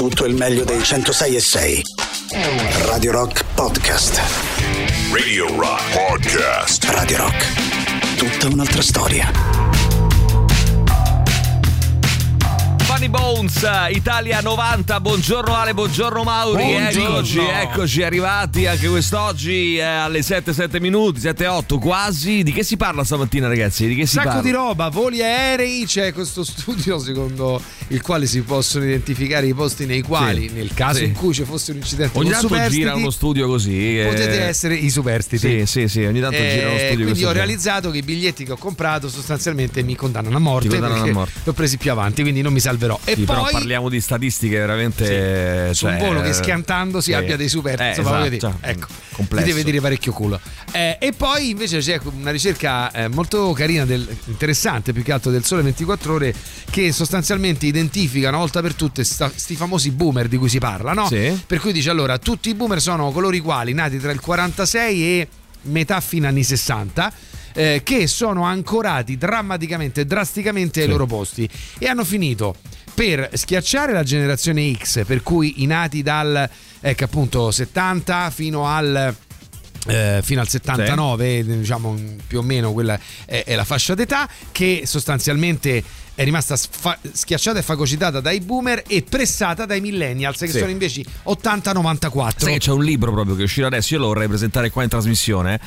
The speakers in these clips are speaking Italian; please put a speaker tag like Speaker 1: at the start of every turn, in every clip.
Speaker 1: tutto il meglio dei 106 e 6. Radio Rock Podcast.
Speaker 2: Radio Rock Podcast.
Speaker 1: Radio Rock. Tutta un'altra storia.
Speaker 3: Funny Bones, Italia 90, buongiorno Ale, buongiorno Mauri,
Speaker 4: Buongiorno.
Speaker 3: eccoci, eccoci arrivati anche quest'oggi eh, alle 7, 7 minuti, 7, 8 quasi. Di che si parla stamattina ragazzi? Di che si
Speaker 4: Sacco
Speaker 3: parla?
Speaker 4: di roba, voli aerei, c'è questo studio secondo il quale si possono identificare i posti nei quali,
Speaker 3: Sì,
Speaker 4: nel caso
Speaker 3: sì.
Speaker 4: in cui ci fosse un incidente
Speaker 3: Ogni tanto
Speaker 4: superstiti,
Speaker 3: gira uno studio così. eh,
Speaker 4: potete essere i superstiti.
Speaker 3: Sì, sì, sì, ogni tanto
Speaker 4: Eh,
Speaker 3: gira uno studio
Speaker 4: quindi
Speaker 3: così.
Speaker 4: ho realizzato che i biglietti che ho comprato sostanzialmente mi condannano a morte
Speaker 3: condannano a morte.
Speaker 4: li ho presi più avanti, quindi non mi salverò. E
Speaker 3: Sì, però
Speaker 4: poi
Speaker 3: parliamo di statistiche veramente.
Speaker 4: su un
Speaker 3: cioè,
Speaker 4: volo che schiantando si
Speaker 3: sì.
Speaker 4: abbia dei super
Speaker 3: Eh,
Speaker 4: insomma,
Speaker 3: esatto,
Speaker 4: ecco
Speaker 3: complesso.
Speaker 4: ti deve dire parecchio culo Eh, e poi invece c'è una ricerca eh, molto carina del- interessante più che altro del sole 24 ore che sostanzialmente identifica una volta per tutte questi famosi boomer di cui si parla no?
Speaker 3: Sì.
Speaker 4: per cui dice allora tutti i boomer sono coloro i quali nati tra il 46 e metà fine anni 60 eh, che sono ancorati drammaticamente, drasticamente ai
Speaker 3: Sì.
Speaker 4: loro posti e hanno finito per schiacciare la generazione X, per cui i nati dal ecco, appunto 70 fino al eh, fino al 79, diciamo più o meno quella è, è la fascia d'età, che sostanzialmente è rimasta sfa- schiacciata e fagocitata dai boomer e pressata dai millennials, che
Speaker 3: Sì.
Speaker 4: sono invece 80-94.
Speaker 3: Sai c'è un libro proprio che uscirà adesso, io lo vorrei presentare qua in trasmissione.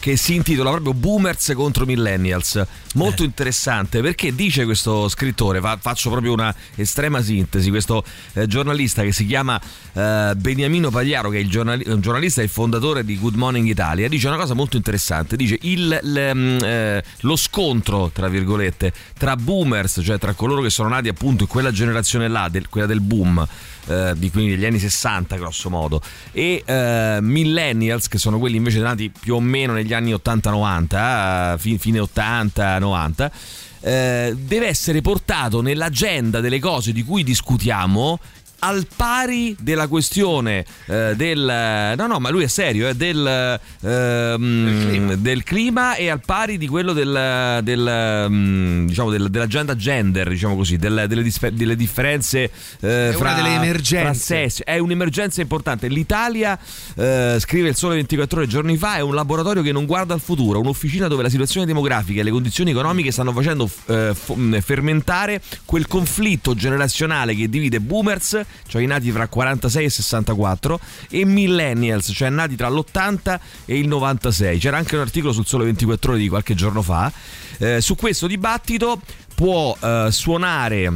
Speaker 3: Che si intitola proprio Boomers contro Millennials. Molto interessante perché dice questo scrittore, fa- faccio proprio una estrema sintesi, questo eh, giornalista che si chiama eh, Beniamino Pagliaro, che è il giornali- un giornalista e il fondatore di Good Morning Italia, dice una cosa molto interessante. Dice il, l- mm, eh, lo scontro, tra virgolette, tra boomers, cioè tra coloro che sono nati appunto in quella generazione là, del- quella del boom, eh, di quindi degli anni 60 grosso modo. E eh, millennials che sono quelli invece nati più o meno negli anni 80-90 eh, fi- fine 80-90 eh, deve essere portato nell'agenda delle cose di cui discutiamo al pari della questione eh, del no no ma lui è serio eh, del, ehm,
Speaker 4: clima.
Speaker 3: del clima e al pari di quello del, del, mm, diciamo del- dell'agenda gender diciamo così del- delle, disfe- delle differenze eh,
Speaker 4: È
Speaker 3: fra,
Speaker 4: delle emergenze.
Speaker 3: fra è un'emergenza importante l'Italia eh, scrive il sole 24 ore giorni fa è un laboratorio che non guarda al futuro un'officina dove la situazione demografica e le condizioni economiche stanno facendo eh, f- fermentare quel conflitto generazionale che divide boomers cioè i nati tra 46 e 64 e millennials cioè nati tra l'80 e il 96 c'era anche un articolo sul sole 24 ore di qualche giorno fa. Eh, su questo dibattito può eh, suonare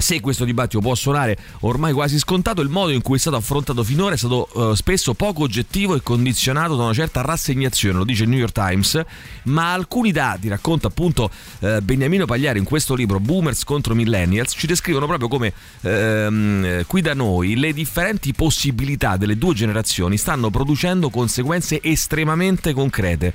Speaker 3: se questo dibattito può suonare ormai quasi scontato, il modo in cui è stato affrontato finora è stato eh, spesso poco oggettivo e condizionato da una certa rassegnazione, lo dice il New York Times, ma alcuni dati, racconta appunto eh, Beniamino Pagliari in questo libro Boomers contro Millennials, ci descrivono proprio come ehm, eh, qui da noi le differenti possibilità delle due generazioni stanno producendo conseguenze estremamente concrete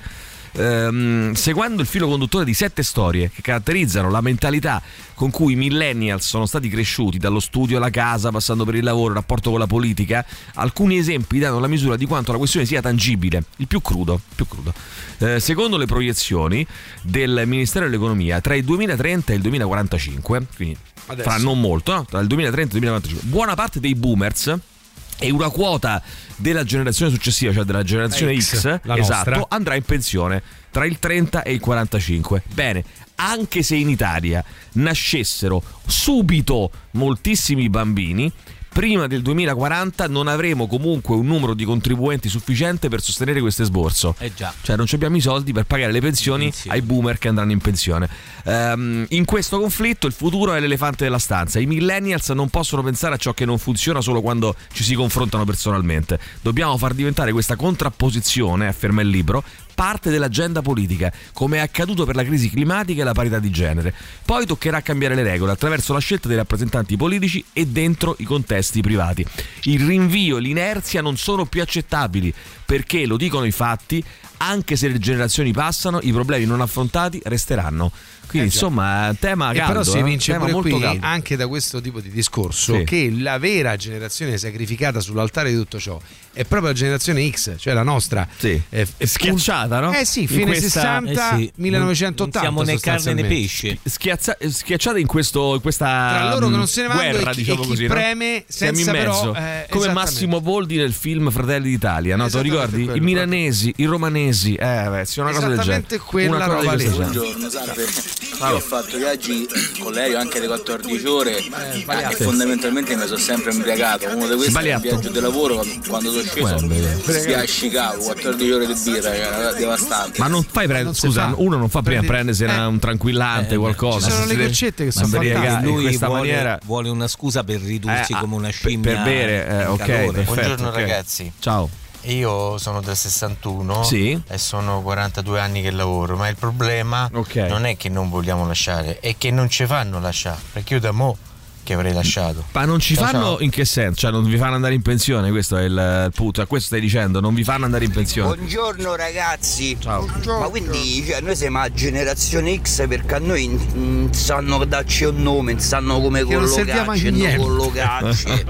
Speaker 3: ehm, seguendo il filo conduttore di sette storie che caratterizzano la mentalità con cui i millennials sono stati cresciuti dallo studio alla casa, passando per il lavoro, il rapporto con la politica, alcuni esempi danno la misura di quanto la questione sia tangibile, il più crudo. più crudo. Eh, secondo le proiezioni del Ministero dell'Economia, tra il 2030 e il 2045, quindi
Speaker 4: Adesso.
Speaker 3: fra non molto, no? tra il 2030 e il 2045, buona parte dei boomers e una quota della generazione successiva, cioè della generazione
Speaker 4: X,
Speaker 3: X, esatto,
Speaker 4: nostra.
Speaker 3: andrà in pensione tra il 30 e il 45. Bene, anche se in Italia nascessero subito moltissimi bambini, prima del 2040 non avremo comunque un numero di contribuenti sufficiente per sostenere questo esborso.
Speaker 5: Eh già.
Speaker 3: Cioè non abbiamo i soldi per pagare le pensioni ai boomer che andranno in pensione. Ehm, in questo conflitto il futuro è l'elefante della stanza. I millennials non possono pensare a ciò che non funziona solo quando ci si confrontano personalmente. Dobbiamo far diventare questa contrapposizione, afferma il libro, parte dell'agenda politica, come è accaduto per la crisi climatica e la parità di genere. Poi toccherà cambiare le regole attraverso la scelta dei rappresentanti politici e dentro i contesti privati. Il rinvio e l'inerzia non sono più accettabili perché, lo dicono i fatti, anche se le generazioni passano, i problemi non affrontati resteranno. Quindi
Speaker 4: Eh, già.
Speaker 3: insomma, tema caldo.
Speaker 4: però si
Speaker 3: eh,
Speaker 4: vince
Speaker 3: tema
Speaker 4: pure
Speaker 3: molto
Speaker 4: qui
Speaker 3: caldo.
Speaker 4: anche da questo tipo di discorso
Speaker 3: Sì.
Speaker 4: che la vera generazione sacrificata sull'altare di tutto ciò è proprio la generazione X, cioè la nostra.
Speaker 3: Sì.
Speaker 4: Eh,
Speaker 3: È schiacciata, no?
Speaker 4: Eh sì,
Speaker 3: In
Speaker 4: fine
Speaker 3: questa-
Speaker 4: 60,
Speaker 5: Eh sì,
Speaker 4: 1980.
Speaker 5: non siamo né carne né pesce.
Speaker 3: Schiazza- schiacciata in, questo, in questa
Speaker 4: Tra loro che non se ne vanno
Speaker 3: guerra,
Speaker 4: e chi-
Speaker 3: diciamo
Speaker 4: e chi
Speaker 3: così, no?
Speaker 4: preme
Speaker 3: Siamo
Speaker 4: senza
Speaker 3: in mezzo,
Speaker 4: però, eh,
Speaker 3: come. Massimo Boldi nel film Fratelli d'Italia, no? Te lo ricordi?
Speaker 4: quello,
Speaker 3: I milanesi, i romanesi, eh, beh, sì, una cosa del genere.
Speaker 4: Esattamente quella
Speaker 3: Una cosa di
Speaker 4: roba lì.
Speaker 6: Buongiorno. Io ho fatto viaggi con lei anche di 14 ore
Speaker 4: sbagliato.
Speaker 6: e fondamentalmente mi sono sempre imbriagato. Uno di questi è
Speaker 3: Sbagliato.
Speaker 6: un viaggio di lavoro quando sono sceso via a Chicago, 14 ore di birra, che era devastante.
Speaker 3: Ma non fai prendere, scusa,
Speaker 4: fa.
Speaker 3: uno non fa prima prendersi
Speaker 4: eh.
Speaker 3: un tranquillante,
Speaker 5: Eh,
Speaker 3: qualcosa.
Speaker 4: ci sono le goccette che sono fantastiche.
Speaker 3: in
Speaker 5: Lui
Speaker 3: questa
Speaker 5: vuole,
Speaker 3: maniera
Speaker 5: vuole una scusa per ridursi
Speaker 3: Eh,
Speaker 5: come una scimmia.
Speaker 3: per bere, eh, ok,
Speaker 7: Buongiorno ragazzi.
Speaker 3: Ciao.
Speaker 7: Io sono del 61
Speaker 3: Sì.
Speaker 7: e sono 42 anni che lavoro, ma il problema
Speaker 3: Ok.
Speaker 7: non è che non vogliamo lasciare, è che non ci fanno lasciare, perché io da mo' che avrei lasciato.
Speaker 3: Ma non ci
Speaker 7: Ciao,
Speaker 3: fanno
Speaker 7: ciao.
Speaker 3: in che senso? Cioè non vi fanno andare in pensione, questo è il, il punto. A questo stai dicendo, non vi fanno andare in pensione.
Speaker 8: Buongiorno ragazzi.
Speaker 3: Ciao.
Speaker 8: Ma quindi cioè, noi siamo a generazione X perché a noi mm, sanno darci un nome, sanno come
Speaker 4: Che non serviamo a
Speaker 8: collocarci, non
Speaker 4: niente.
Speaker 8: collocarci.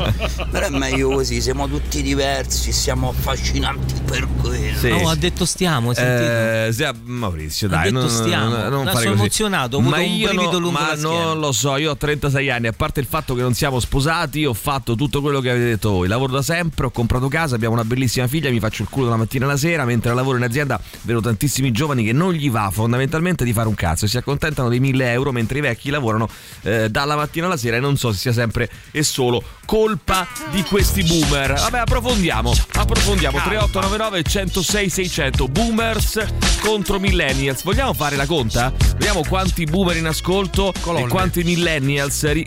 Speaker 8: Però è meglio così, siamo tutti diversi, siamo affascinanti per quello.
Speaker 3: Sì.
Speaker 5: No, ha detto stiamo, hai sentito?
Speaker 3: Eh, sia- Maurizio,
Speaker 5: Ha
Speaker 3: dai,
Speaker 5: detto
Speaker 3: non,
Speaker 5: stiamo.
Speaker 3: non- non
Speaker 5: No,
Speaker 3: fare
Speaker 5: sono
Speaker 3: così.
Speaker 5: emozionato, ho avuto
Speaker 3: ma
Speaker 5: un
Speaker 3: io
Speaker 5: brivido
Speaker 3: no-
Speaker 5: lungo
Speaker 3: ma non lo so, io ho 36 anni, a parte il fatto che non siamo sposati, ho fatto tutto quello che avete detto voi. Lavoro da sempre, ho comprato casa, abbiamo una bellissima figlia, mi faccio il culo dalla mattina alla sera, mentre lavoro in azienda vedo tantissimi giovani che non gli va fondamentalmente di fare un cazzo e si accontentano dei 1000 euro mentre i vecchi lavorano eh, dalla mattina alla sera e non so se sia sempre e solo colpa di questi boomer. Vabbè, approfondiamo, approfondiamo. 3899 106 600 boomers contro millennials. Vogliamo fare la conta? Vediamo quanti boomer in ascolto
Speaker 4: Colonne.
Speaker 3: e quanti millennials. Ri-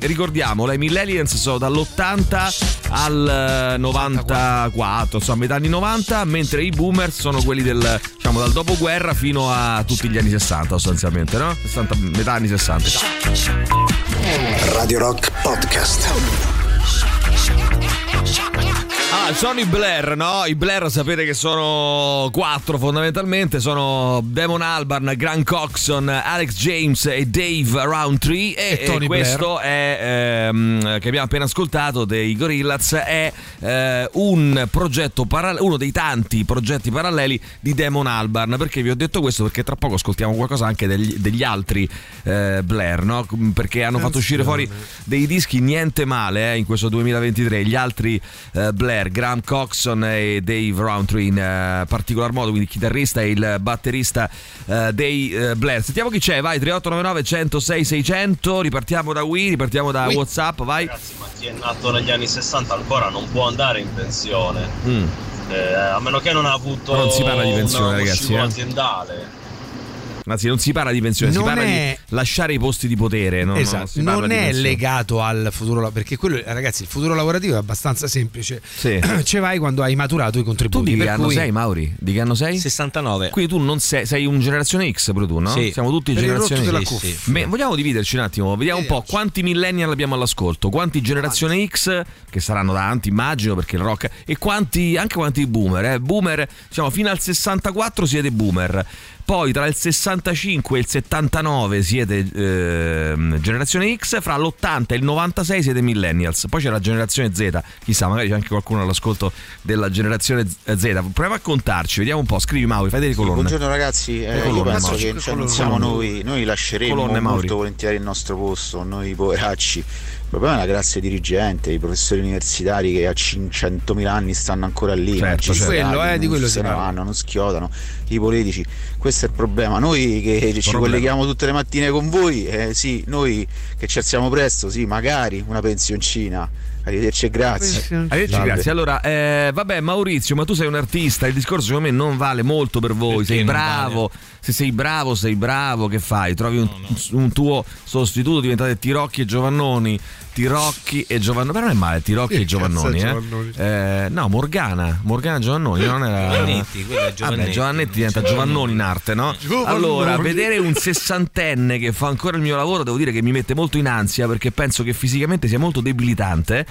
Speaker 3: ricordiamolo, i millennials sono dall'80 al eh, 94, insomma, metà anni 90, mentre i boomer sono quelli del diciamo dal dopoguerra fino a tutti gli anni 60 sostanzialmente, no? 60, metà anni 60.
Speaker 1: Radio Rock Podcast.
Speaker 3: Sono i Blair, no? I Blair sapete che sono quattro fondamentalmente, sono Damon Albarn, Grant Coxon, Alex James e Dave Roundtree e,
Speaker 4: E Tony
Speaker 3: questo è ehm, che abbiamo appena ascoltato dei Gorillaz è eh, un progetto parallelo, uno dei tanti progetti paralleli di Damon Albarn, perché vi ho detto questo? Perché tra poco ascoltiamo qualcosa anche degli, degli altri eh, Blair, no? Perché hanno fatto uscire fuori dei dischi niente male eh, in questo 2023, gli altri eh, Blair, Graham Coxon e Dave Roundtree in eh, particolar modo, quindi il chitarrista e il batterista eh, dei eh, Blair. Sentiamo chi c'è, vai 3899 106 600, ripartiamo da Wii, ripartiamo da Whatsapp, vai.
Speaker 9: Ragazzi, ma chi è nato negli anni 60 ancora non può andare in pensione.
Speaker 3: Mm.
Speaker 9: Eh, a meno che non ha avuto
Speaker 3: non si parla di pensione, ragazzi, eh.
Speaker 9: aziendale.
Speaker 3: Anzi, non si parla di pensione, si
Speaker 4: Non
Speaker 3: parla
Speaker 4: è-
Speaker 3: di lasciare i posti di potere. No, no,
Speaker 4: esatto,
Speaker 3: si parla
Speaker 4: non
Speaker 3: di
Speaker 4: è
Speaker 3: pensione.
Speaker 4: legato al futuro perché quello ragazzi il futuro lavorativo è abbastanza semplice
Speaker 3: Sì.
Speaker 4: ce vai quando hai maturato i
Speaker 3: Tu
Speaker 4: contributi
Speaker 3: di che
Speaker 4: per
Speaker 3: anno
Speaker 4: cui-
Speaker 3: sei, Mauri? Di che anno sei?
Speaker 5: 69.
Speaker 3: Quindi tu non sei, sei un generazione X pure tu, no?
Speaker 5: Sì.
Speaker 3: Siamo tutti
Speaker 4: per
Speaker 3: generazione X.
Speaker 4: cuffia
Speaker 5: sì.
Speaker 3: Me- vogliamo dividerci un attimo, vediamo un po' quanti millennial abbiamo all'ascolto, quanti generazione X, che saranno tanti immagino perché il rock, e quanti, anche quanti boomer, eh? boomer, diciamo fino al 64 siete boomer, poi tra il 65 e il 79 siete ehm, generazione X, fra l'80 e il 96 siete millennials, poi c'è la generazione Z, chissà magari c'è anche qualcuno all'ascolto della generazione Z, proviamo a contarci, vediamo un po', scrivi Mauri, fai delle colonne.
Speaker 10: Buongiorno ragazzi, eh,
Speaker 3: colonne,
Speaker 10: io penso
Speaker 3: Mauri.
Speaker 10: che cioè, non siamo noi, noi lasceremo
Speaker 3: Colonne, Mauri.
Speaker 10: molto volentieri il nostro posto, noi poveracci. Il problema è la classe dirigente, i professori universitari che a 500.000 anni stanno ancora lì,
Speaker 3: Certo,
Speaker 4: certo. Quello, eh, di quello
Speaker 10: se ne vanno, non schiodano, i politici, questo è il problema. Noi che ci
Speaker 3: Problema.
Speaker 10: colleghiamo tutte le mattine con voi, eh, sì, noi che ci alziamo presto, sì, magari una pensioncina. Arrivederci e grazie.
Speaker 3: Arrivederci,
Speaker 10: Salve.
Speaker 3: grazie. Allora, eh, vabbè, Maurizio, ma tu sei un artista. Il discorso, secondo me, non vale molto per voi.
Speaker 5: Perché
Speaker 3: sei bravo. Se sei bravo, sei bravo. Che fai? Trovi un, un tuo sostituto, diventate Tirocchi e Giovannoni. Tirocchi e Giovannoni. Però non è male, Tirocchi
Speaker 4: Che
Speaker 3: e Giovannoni. eh.
Speaker 4: Giovannoni?
Speaker 3: Eh, no, Morgana. Morgana Giovannoni. Non era.
Speaker 5: Giovannetti,
Speaker 3: Vabbè,
Speaker 5: Giovannetti.
Speaker 3: Giovannetti diventa Giovannoni in arte, no? Allora, vedere un sessantenne che fa ancora il mio lavoro, devo dire che mi mette molto in ansia perché penso che fisicamente sia molto debilitante.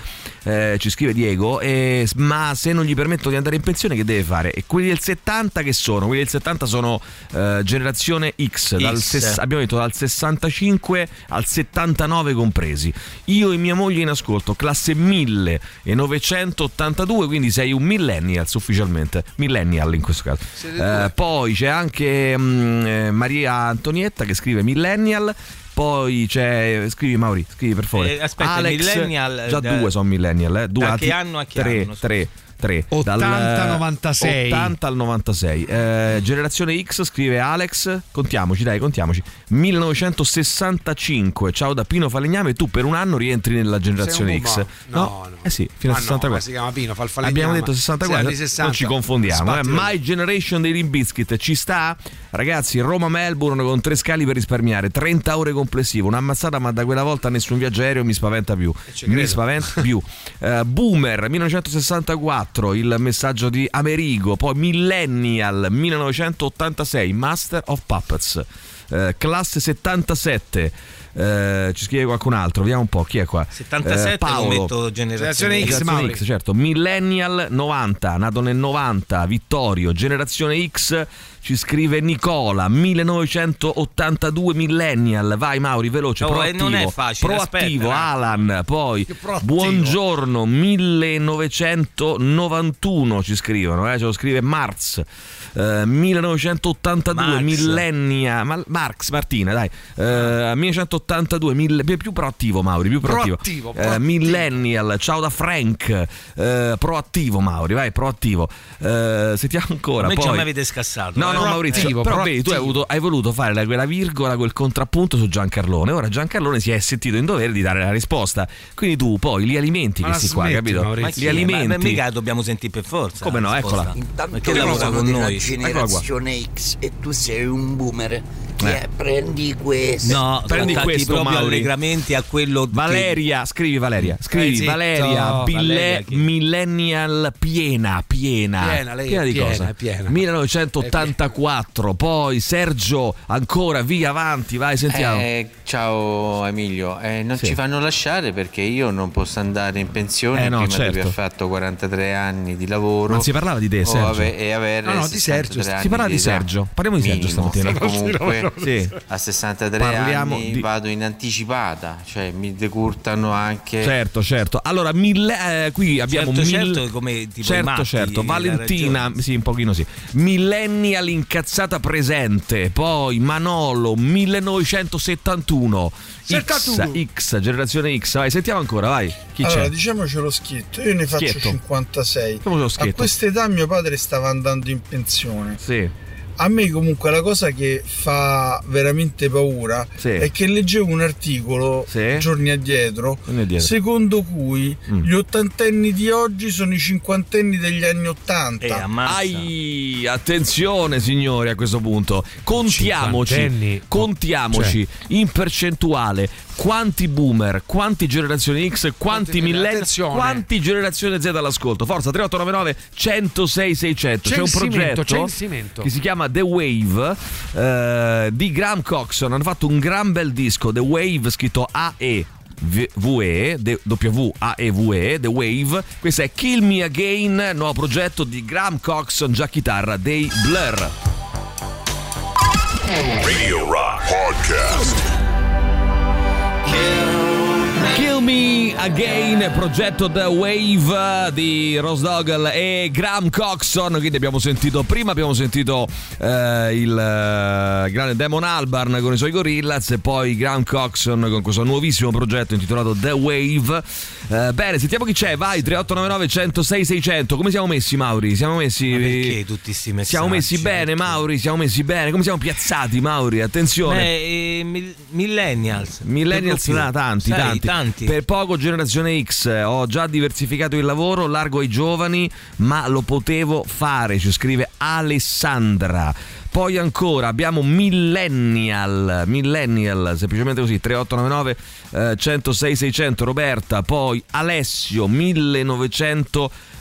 Speaker 3: Eh, ci scrive Diego. e- ma se non gli permetto di andare in pensione, che deve fare? E quelli del 70 che sono? Quelli del 70 sono eh, generazione X, dal
Speaker 5: X.
Speaker 3: ses- abbiamo detto dal 65 al 79 compresi. Io e mia moglie in ascolto, classe 1982, quindi sei un millennials ufficialmente, millennial in questo caso. Eh, poi c'è anche mm, eh, Maria Antonietta che scrive millennial. Poi c'è. Scrivi Mauri, scrivi per favore.
Speaker 5: Eh, aspetta,
Speaker 3: Alex,
Speaker 5: millennial,
Speaker 3: Già
Speaker 5: da-
Speaker 3: due sono millennial, eh. Due
Speaker 5: da che anno a che
Speaker 3: tre,
Speaker 5: anno?
Speaker 3: Tre, tre.
Speaker 4: 80-96.
Speaker 3: 80 al 96. Eh, generazione X scrive Alex. Contiamoci, dai, contiamoci. 1965. Ciao da Pino Falegname. Tu per un anno rientri nella generazione X.
Speaker 4: uomo. No, no.
Speaker 3: Eh sì, fino
Speaker 4: Ma
Speaker 3: al
Speaker 4: no,
Speaker 3: 64.
Speaker 4: ma si chiama Pino, fa il falegname.
Speaker 3: Abbiamo detto
Speaker 4: Sì,
Speaker 3: 64,
Speaker 4: anni 60.
Speaker 3: non ci confondiamo. Eh. My Generation dei Limp Bizkit ci sta? Ragazzi, Roma-Melbourne con tre scali per risparmiare, 30 ore complessivo, un'ammazzata, ma da quella volta nessun viaggio aereo mi spaventa più. Mi spaventa più. Eh, Boomer 1964, il messaggio di Amerigo, poi Millennial 1986, Master of Puppets. Eh, classe 77 eh, ci scrive qualcun altro vediamo un po' chi è qua
Speaker 5: 77
Speaker 3: Eh,
Speaker 5: lo
Speaker 3: Paolo
Speaker 5: generazione
Speaker 4: Generazione X,
Speaker 5: X.
Speaker 3: Generazione. X, certo. Millennial 90, nato nel 90, Vittorio. Generazione X ci scrive Nicola, 1982 Millennial. Vai Mauri, veloce,
Speaker 5: Oh, e
Speaker 3: proattivo.
Speaker 5: non è facile,
Speaker 3: Proattivo,
Speaker 5: aspetta,
Speaker 3: Alan, poi
Speaker 4: proattivo.
Speaker 3: buongiorno 1991 ci scrivono, eh, ce lo scrive Marz. Eh, 1982
Speaker 5: Marx.
Speaker 3: millennia Ma- Marx Martina dai Eh, 1982 mille- più proattivo Mauri più proattivo,
Speaker 4: Proattivo,
Speaker 3: Eh,
Speaker 4: proattivo.
Speaker 3: millennial ciao da Frank Eh, proattivo Mauri vai proattivo Eh, sentiamo ancora
Speaker 5: A me già
Speaker 3: poi
Speaker 5: mi avete scassato.
Speaker 3: No,
Speaker 5: eh
Speaker 3: no, Maurizio, però vedi, tu hai, avuto, hai voluto fare quella virgola, quel contrappunto su Giancarlone. Ora Giancarlone si è sentito in dovere di dare la risposta. Quindi tu poi li alimenti
Speaker 4: ma
Speaker 3: questi
Speaker 4: smetti, qua,
Speaker 3: capito?
Speaker 4: Maurizio.
Speaker 3: Li
Speaker 5: alimenti. Ma, ma mica dobbiamo sentire per forza.
Speaker 3: Come no,
Speaker 5: eh,
Speaker 3: eccola.
Speaker 8: Intanto che
Speaker 5: lavora con noi.
Speaker 8: generazione X e tu sei un boomer.
Speaker 3: Eh.
Speaker 8: prendi questo.
Speaker 5: No,
Speaker 3: prendi questo
Speaker 5: proprio
Speaker 3: Mauri.
Speaker 5: allegramente a quello
Speaker 3: Valeria, che... scrivi Valeria, eh, scrivi
Speaker 4: eh,
Speaker 3: Valeria, Bille, millennial piena, piena.
Speaker 4: Piena, lei piena,
Speaker 3: di cosa?
Speaker 4: Piena.
Speaker 3: 1980 34. Poi Sergio, ancora via avanti, vai, sentiamo.
Speaker 7: Eh, ciao Emilio, eh, non
Speaker 3: sì.
Speaker 7: ci fanno lasciare perché io non posso andare in pensione
Speaker 3: eh, no,
Speaker 7: prima
Speaker 3: certo.
Speaker 7: di aver certo. fatto 43 anni di lavoro.
Speaker 3: Non si parlava di te, Sergio.
Speaker 7: Ave- e avere
Speaker 4: no, no, di Sergio.
Speaker 3: Si parlava di, Sergio. Parliamo di Sergio stamattina.
Speaker 7: Comunque
Speaker 3: sì.
Speaker 7: a 63
Speaker 3: Parliamo
Speaker 7: anni
Speaker 3: di...
Speaker 7: vado in anticipata, cioè mi decurtano anche
Speaker 3: Certo, certo. Allora, mille, eh, qui abbiamo
Speaker 5: certo,
Speaker 3: mille...
Speaker 5: certo come tipo
Speaker 3: certo, certo. Valentina, sì, un pochino sì. Millennial incazzata presente. Poi Manolo 1971. X,
Speaker 4: 71.
Speaker 3: X, generazione X. Vai, sentiamo ancora, vai. Chi
Speaker 11: allora,
Speaker 3: c'è?
Speaker 11: diciamocelo schietto, io ne faccio
Speaker 3: Schietto.
Speaker 11: 56.
Speaker 3: Come lo
Speaker 11: A questa età mio padre stava andando in pensione.
Speaker 3: Sì.
Speaker 11: A me comunque la cosa che fa veramente paura
Speaker 3: Sì.
Speaker 11: è che leggevo un articolo
Speaker 3: Sì.
Speaker 11: giorni addietro,
Speaker 3: addietro.
Speaker 11: secondo cui
Speaker 3: Mm.
Speaker 11: gli ottantenni di oggi sono i cinquantenni degli anni ottanta.
Speaker 5: Eh.
Speaker 3: Ai, attenzione signori a questo punto. Contiamoci,
Speaker 4: Cinquantenni.
Speaker 3: contiamoci in percentuale quanti boomer, quanti generazioni X, quanti
Speaker 4: Quanti-
Speaker 3: millennial, quanti generazione Z all'ascolto. Forza 3899 106 600. C'è un
Speaker 4: Censimento,
Speaker 3: progetto
Speaker 4: censimento.
Speaker 3: che si chiama The Wave eh, di Graham Coxon. Hanno fatto un gran bel disco, The Wave scritto AE. V- VE, W-A-E-V-E, The Wave. Questo è Kill Me Again, nuovo progetto di Graham Coxon, già chitarra dei Blur.
Speaker 2: Radio Rock Podcast.
Speaker 3: Kill Me Again, progetto The Wave di Rose Doggle e Graham Coxon. Quindi abbiamo sentito prima, abbiamo sentito eh, il eh, grande Damon Albarn con i suoi Gorillaz e poi Graham Coxon con questo nuovissimo progetto intitolato The Wave. Eh, bene, sentiamo chi c'è. Vai 3899 106 600. Come siamo messi, Mauri? Siamo messi.
Speaker 5: Ma perché tutti sti messaggi?
Speaker 3: Siamo messi bene? Mauri. Siamo messi bene. Come siamo piazzati, Mauri? Attenzione.
Speaker 5: Beh, eh, mil- millennials.
Speaker 3: Millennials, no, tanti, tanti.
Speaker 5: tanti.
Speaker 3: Per poco generazione X, eh, ho già diversificato il lavoro, largo ai giovani, ma lo potevo fare, ci scrive Alessandra. poi ancora abbiamo Millennial, Millennial, semplicemente così, 3899 eh, 106 600 Roberta, poi Alessio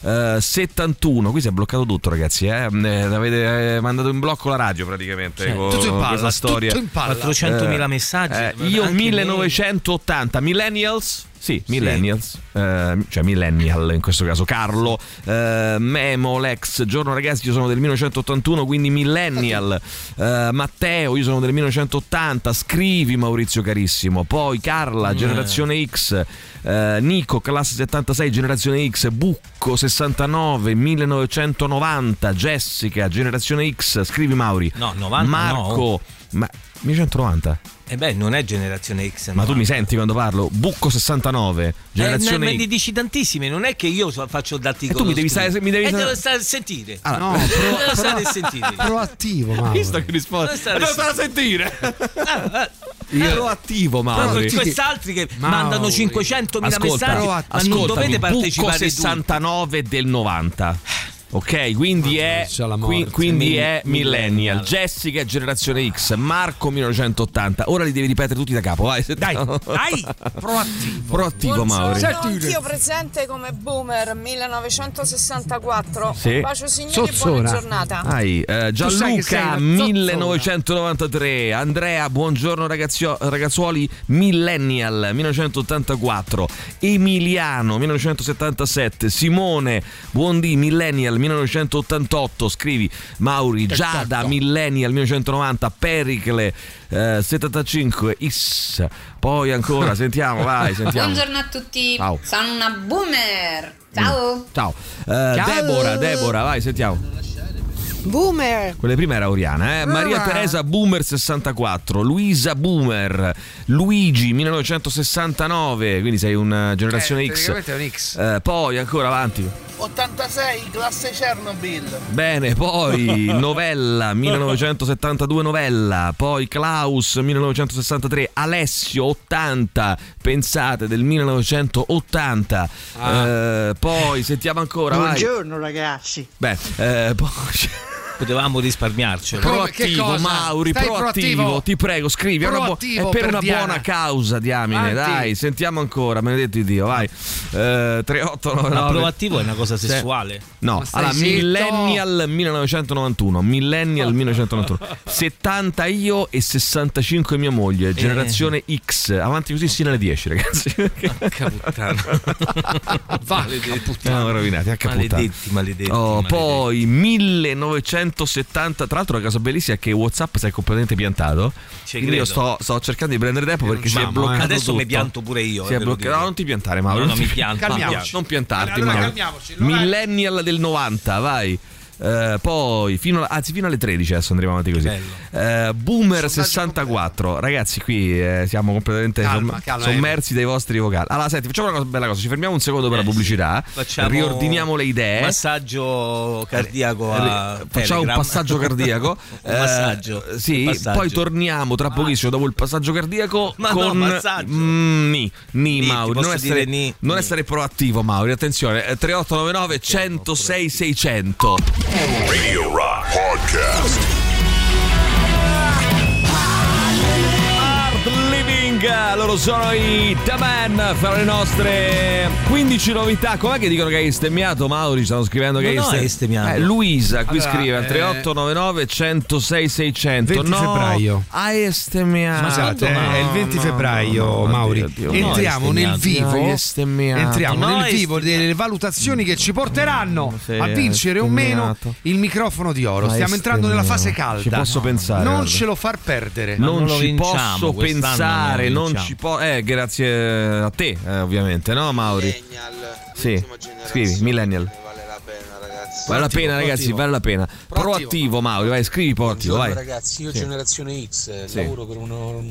Speaker 3: 1971. Qui si è bloccato tutto, ragazzi, eh? Eh, avete eh, mandato in blocco la radio praticamente
Speaker 5: Cioè,
Speaker 3: con
Speaker 5: tutto in palla,
Speaker 3: questa storia.
Speaker 5: tutto in palla. 400.000 messaggi.
Speaker 3: Eh, io
Speaker 5: Anche
Speaker 3: 1980, Millennials? Sì, Millennials, eh, cioè Millennial in questo caso. Carlo, eh, Memo, Lex, giorno ragazzi, io sono del 1981, quindi Millennial. Eh, Matteo, io sono del 1980. Scrivi Maurizio carissimo. Poi Carla, generazione X. eh, Nico, classe 76, generazione X. Bucco, 69, 1990. Jessica, generazione X. Scrivi Mauri.
Speaker 5: No, 90
Speaker 3: Marco, ma 1990.
Speaker 5: E beh, non è generazione X.
Speaker 3: Ma tu mi senti quando parlo? Bucco 69,
Speaker 5: Eh,
Speaker 3: generazione
Speaker 5: me, me
Speaker 3: X.
Speaker 5: ne dici tantissime, non è che io faccio dati
Speaker 3: E tu mi devi stare- mi devi
Speaker 5: e
Speaker 3: stare-
Speaker 5: devo stare a sentire.
Speaker 3: Ah,
Speaker 4: No,
Speaker 5: Devo
Speaker 4: pro-
Speaker 5: stare
Speaker 4: pro-
Speaker 5: a sentire.
Speaker 4: proattivo, Mauro.
Speaker 3: visto che
Speaker 5: stare
Speaker 3: Devo
Speaker 5: a
Speaker 3: stare a sentire. Io ero attivo,
Speaker 5: Però
Speaker 3: Mauri.
Speaker 5: quest'altri che
Speaker 4: Mauri.
Speaker 5: mandano 500.000
Speaker 3: Ascolta,
Speaker 5: messaggi, ma non dovete
Speaker 3: Bucco
Speaker 5: partecipare tutti.
Speaker 3: 69 del 90. Ok, quindi è, qui- quindi è millennial. Jessica è generazione X, Marco 1980. Ora li devi ripetere tutti da capo, vai.
Speaker 4: Dai, dai, proattivo.
Speaker 3: Proattivo, Mauri.
Speaker 12: Buongiorno, anch'io presente come boomer 1964.
Speaker 3: Sì.
Speaker 12: Un bacio signori e
Speaker 4: Sozzona.
Speaker 12: buona giornata.
Speaker 3: Dai, eh, Gianluca
Speaker 4: una zozzona.
Speaker 3: 1993, Andrea, buongiorno ragazio- ragazzuoli, Millennial 1984, Emiliano 1977, Simone, buondì Millennial 1988, scrivi Mauri, Giada Millennial 1990, Pericle eh, 75, Is, poi ancora, sentiamo, vai, sentiamo.
Speaker 13: Buongiorno a tutti,
Speaker 3: Ciao.
Speaker 13: sono una boomer. Ciao.
Speaker 3: Ciao. Eh, Deborah, Deborah, vai, sentiamo.
Speaker 12: Boomer.
Speaker 3: Quelle prima era Oriana, eh? Maria Teresa Boomer 64, Luisa Boomer, Luigi 1969, quindi sei una generazione
Speaker 4: Eh,
Speaker 3: X.
Speaker 4: un X.
Speaker 3: Eh, poi ancora avanti.
Speaker 11: 86, classe Chernobyl.
Speaker 3: Bene, poi Novella 1972 Novella, poi Klaus 1963, Alessio 80, pensate del 1980. Eh, poi sentiamo ancora, vai.
Speaker 14: Buongiorno ragazzi.
Speaker 3: Beh, eh, poi
Speaker 5: Potevamo risparmiarcelo.
Speaker 3: Proattivo? Mauri, proattivo,
Speaker 4: proattivo?
Speaker 3: ti prego, scrivi. è una buo-
Speaker 4: Proattivo
Speaker 3: è per,
Speaker 4: per
Speaker 3: una
Speaker 4: Diana.
Speaker 3: buona causa, diamine.
Speaker 4: Avanti.
Speaker 3: Dai, sentiamo ancora, benedetto di Dio, vai. Eh, 3899.
Speaker 5: Ma proattivo è una cosa sessuale.
Speaker 3: No, allora
Speaker 4: zitto.
Speaker 3: Millennial 1991, Millennial 1991, 70 io e 65 mia moglie, generazione X. Avanti così sino alle 10, ragazzi.
Speaker 5: Porca puttana.
Speaker 3: Maledetti. No, rovinati.
Speaker 5: Maledetti, maledetti.
Speaker 3: Oh,
Speaker 5: maledetti.
Speaker 3: poi 1970. Tra l'altro, la cosa bellissima è che WhatsApp si è completamente piantato.
Speaker 5: Ci
Speaker 3: quindi io
Speaker 5: credo.
Speaker 3: sto, sto cercando di prendere tempo perché si è
Speaker 4: Mamma,
Speaker 3: bloccato.
Speaker 5: Adesso
Speaker 3: tutto.
Speaker 5: mi pianto pure io.
Speaker 3: Si
Speaker 5: eh,
Speaker 3: è bloccato. No, non ti piantare, Mauro.
Speaker 5: No,
Speaker 3: non
Speaker 5: no,
Speaker 3: ti-
Speaker 5: mi pianto.
Speaker 4: Calmiamoci.
Speaker 3: Non piantarti,
Speaker 4: Allora
Speaker 3: Mauro.
Speaker 4: Allora-
Speaker 3: Millennial del 90, vai. Eh, poi fino, a- anzi fino alle 13 adesso andremo avanti così. Eh, Boomer 64 ragazzi qui eh, siamo completamente
Speaker 4: Calma,
Speaker 3: somm-
Speaker 4: calma,
Speaker 3: sommersi dai vostri vocali. Allora senti facciamo una cosa, bella cosa. Ci fermiamo un secondo per la
Speaker 5: Eh,
Speaker 3: pubblicità.
Speaker 5: Facciamo
Speaker 3: riordiniamo le idee.
Speaker 5: Massaggio cardiaco a
Speaker 3: Eh, facciamo un
Speaker 5: Telegram.
Speaker 3: passaggio cardiaco.
Speaker 5: Un
Speaker 3: Eh,
Speaker 5: massaggio.
Speaker 3: sì
Speaker 5: Un passaggio.
Speaker 3: poi torniamo tra pochissimo dopo il passaggio cardiaco
Speaker 5: Ma no,
Speaker 3: con
Speaker 5: massaggio.
Speaker 3: Mm, ni, ni
Speaker 5: Ni,
Speaker 3: Mauri. Non essere,
Speaker 5: ni,
Speaker 3: non
Speaker 5: ni.
Speaker 3: essere proattivo Mauri. Attenzione eh, 3899 106 600
Speaker 2: Radio Rock Podcast.
Speaker 3: Loro sono i The Man fra le nostre 15 novità com'è che dicono che hai stemmiato Mauri stanno scrivendo che
Speaker 5: Non ho
Speaker 3: stem-
Speaker 5: bestemmiato.
Speaker 3: eh, Luisa qui
Speaker 4: Allora,
Speaker 3: scrive al
Speaker 4: eh,
Speaker 3: 3899 106 600
Speaker 4: 20
Speaker 3: no,
Speaker 4: febbraio.
Speaker 3: hai estemmiato
Speaker 4: Scusate,
Speaker 3: No,
Speaker 4: è il 20
Speaker 3: no,
Speaker 4: febbraio,
Speaker 3: no, no,
Speaker 4: Mauri.
Speaker 3: Dio, Dio,
Speaker 4: entriamo
Speaker 5: no,
Speaker 4: nel
Speaker 5: hai
Speaker 4: vivo.
Speaker 3: Hai.
Speaker 4: Entriamo
Speaker 5: No,
Speaker 4: nel
Speaker 5: hai
Speaker 4: vivo delle valutazioni che ci porteranno
Speaker 3: Sì,
Speaker 4: a vincere o meno il microfono di oro.
Speaker 3: Hai
Speaker 4: Stiamo entrando nella fase calda.
Speaker 3: Ci posso pensare,
Speaker 4: Non ce lo far perdere.
Speaker 3: Non,
Speaker 5: non
Speaker 3: ci
Speaker 5: vinciamo,
Speaker 3: posso pensare,
Speaker 5: non vinciamo.
Speaker 3: Ci può. Eh, grazie a te, eh, ovviamente, no, Mauri? Sì, scrivi, millennial.
Speaker 14: Vale la pena ragazzi.
Speaker 3: Vale la pena, ragazzi,
Speaker 4: proattivo.
Speaker 3: vale la pena.
Speaker 4: Proattivo.
Speaker 3: Proattivo, Mauri, vai, scrivi proattivo, vai.
Speaker 14: ragazzi, io
Speaker 3: Sì.
Speaker 14: generazione X, eh,
Speaker 3: Sì.
Speaker 14: lavoro per uno-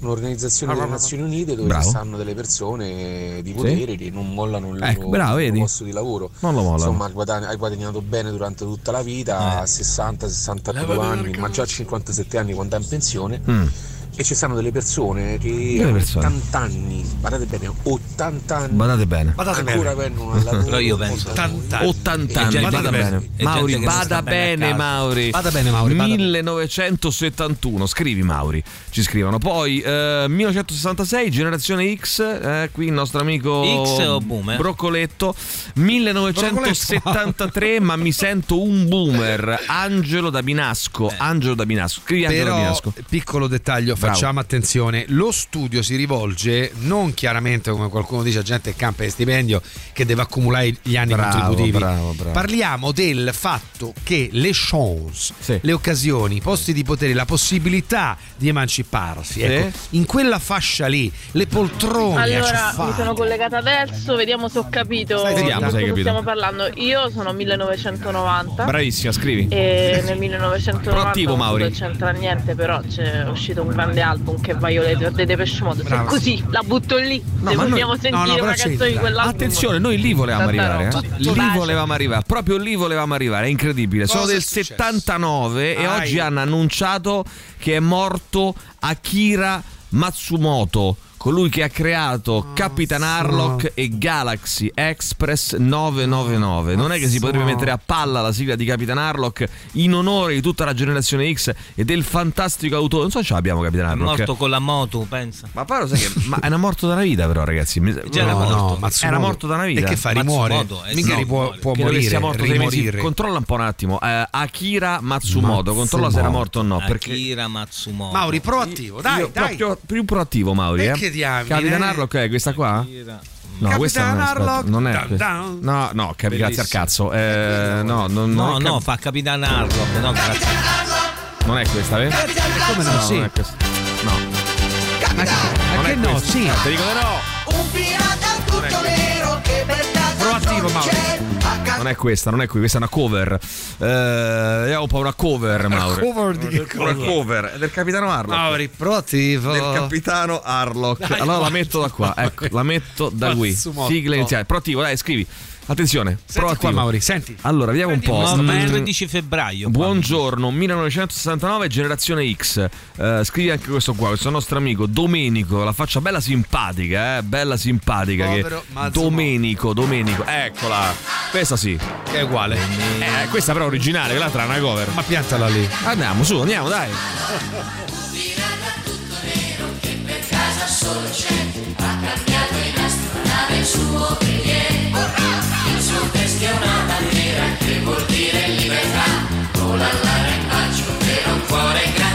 Speaker 14: un'organizzazione delle Nazioni Unite dove
Speaker 3: Bravo.
Speaker 14: ci stanno delle persone di potere che non mollano il
Speaker 3: Ecco,
Speaker 14: loro,
Speaker 3: bravo,
Speaker 14: il posto di lavoro.
Speaker 3: Non lo mollano.
Speaker 14: Insomma, guadagni- hai guadagnato bene durante tutta la vita,
Speaker 3: Eh.
Speaker 14: a 60-62 anni, ma già a 57 anni quando è in pensione.
Speaker 3: Mm.
Speaker 14: E ci stanno delle persone che
Speaker 3: Delle
Speaker 14: hanno
Speaker 3: persone.
Speaker 14: 80 anni, guardate bene, 80 anni.
Speaker 3: Badate bene.
Speaker 14: ancora vengono al lavoro.
Speaker 5: Però io penso
Speaker 4: 80 anni.
Speaker 3: 80
Speaker 5: E
Speaker 3: anni,
Speaker 5: gente
Speaker 3: vada
Speaker 5: che-
Speaker 3: bene. Mauri, vada
Speaker 5: bene
Speaker 3: bene. Mauri.
Speaker 4: Vada bene, Mauri, vada bene.
Speaker 3: 1971, scrivi Mauri, ci scrivono. Poi eh, 1966, generazione X, eh, qui il nostro amico
Speaker 5: X o boomer?
Speaker 3: Broccoletto. 1973, ma mi sento un boomer. Angelo da Binasco. Angelo da Binasco. Scrivi Angelo da Binasco.
Speaker 4: piccolo dettaglio. Facciamo attenzione, lo studio si rivolge non chiaramente come qualcuno dice a gente che campa di stipendio che deve accumulare gli anni
Speaker 3: Bravo,
Speaker 4: contributivi.
Speaker 3: bravo, bravo.
Speaker 4: Parliamo del fatto che le chance,
Speaker 3: Sì.
Speaker 4: le occasioni, i posti di potere, la possibilità di emanciparsi,
Speaker 3: Sì.
Speaker 4: ecco, in quella fascia lì, le poltrone,
Speaker 15: Allora, mi
Speaker 4: acciaffari.
Speaker 15: sono collegata adesso, vediamo se ho capito
Speaker 4: Stai
Speaker 15: di
Speaker 3: Vediamo se hai capito.
Speaker 15: stiamo parlando. Io sono 1990
Speaker 3: Bravissima, scrivi.
Speaker 15: e nel 1990
Speaker 3: Proattivo,
Speaker 15: non
Speaker 3: Mauri.
Speaker 15: c'entra niente, però c'è uscito un grande album che è Violator dei Depeche Mode.
Speaker 4: Brava.
Speaker 15: così la butto lì,
Speaker 3: No,
Speaker 15: se
Speaker 3: noi-
Speaker 15: vogliamo
Speaker 4: no,
Speaker 15: sentire
Speaker 4: no, però
Speaker 15: una canzone di quell'album.
Speaker 3: Attenzione, noi lì volevamo arrivare. eh. Lì volevamo arrivare, proprio lì volevamo arrivare, è incredibile. Sono
Speaker 4: Cosa è
Speaker 3: del
Speaker 4: successo?
Speaker 3: 79 e
Speaker 4: Ai.
Speaker 3: oggi hanno annunciato che è morto Akira Matsumoto. Colui che ha creato Capitan Harlock e Galaxy Express 999. Non è che si potrebbe mettere a palla la sigla di Capitan Harlock in onore di tutta la generazione X e del fantastico autore. Non so se ce l'abbiamo Capitan
Speaker 5: È
Speaker 3: Harlock.
Speaker 5: morto con la moto, pensa.
Speaker 3: Ma poi lo sai che ma era morto da una vita, però, ragazzi. Mi-
Speaker 5: Già era
Speaker 3: no,
Speaker 5: morto.
Speaker 3: no,
Speaker 4: Matsumoto.
Speaker 3: era morto da una vita.
Speaker 4: E che fa? Rimuore?
Speaker 5: Matsumoto, eh,
Speaker 4: Mica
Speaker 5: muore.
Speaker 4: può
Speaker 3: Credo che
Speaker 4: morire,
Speaker 3: sia morto. Controlla un po' un attimo. Eh, Akira Matsumoto. Controlla se era morto o no. Perché
Speaker 5: Akira Matsumoto.
Speaker 4: Mauri, proattivo, dai,
Speaker 3: io-
Speaker 4: dai.
Speaker 3: proprio più proattivo, Mauri. Eh?
Speaker 4: Diamine,
Speaker 3: Capitan
Speaker 4: eh?
Speaker 3: Harlock è questa qua? No,
Speaker 4: Capitan
Speaker 3: questa non è,
Speaker 4: Harlock,
Speaker 3: non è
Speaker 4: dun.
Speaker 3: No, no, capi, grazie al cazzo. Eh, no,
Speaker 5: No, no,
Speaker 3: cap-
Speaker 5: fa Capitan Harlock, no, grazie.
Speaker 3: non è questa, vero?
Speaker 4: Come no, sì.
Speaker 3: non è questa. No.
Speaker 4: Ma
Speaker 3: Non
Speaker 4: che no,
Speaker 3: questa.
Speaker 4: sì.
Speaker 3: Ti dico di no.
Speaker 16: Un pirata tutto per non
Speaker 4: Mauro.
Speaker 3: Non è questa, non è qui, questa è una cover. Eh, po' una cover, Mauro.
Speaker 4: cover di che
Speaker 3: Una
Speaker 4: cosa?
Speaker 3: cover è del capitano Harlock.
Speaker 4: Mauri, proattivo.
Speaker 3: del capitano Harlock.
Speaker 4: Dai,
Speaker 3: allora la metto da qua, ecco, la metto da qui. Sigla iniziale. Proattivo, dai, scrivi. Attenzione,
Speaker 4: Senti
Speaker 3: proattivo.
Speaker 4: qua, Mauri, senti.
Speaker 3: Allora, vediamo un po'.
Speaker 5: Il
Speaker 3: Mm,
Speaker 5: 13 febbraio.
Speaker 3: Buongiorno, 1969, generazione X. Eh, scrivi anche questo qua, questo nostro amico Domenico, la faccia bella simpatica, eh, bella simpatica.
Speaker 4: Povero
Speaker 3: che... Domenico, Domenico, eccola. Questa sì.
Speaker 4: Che è uguale.
Speaker 3: Eh, questa però è originale, quell'altra è una cover.
Speaker 4: Ma piantala lì.
Speaker 3: Andiamo, su, andiamo, dai.
Speaker 16: casa solo c'è, ha cambiato in astronave il suo biglietto. Una bandiera che vuol dire libertà, l'allare in bacio per un cuore grande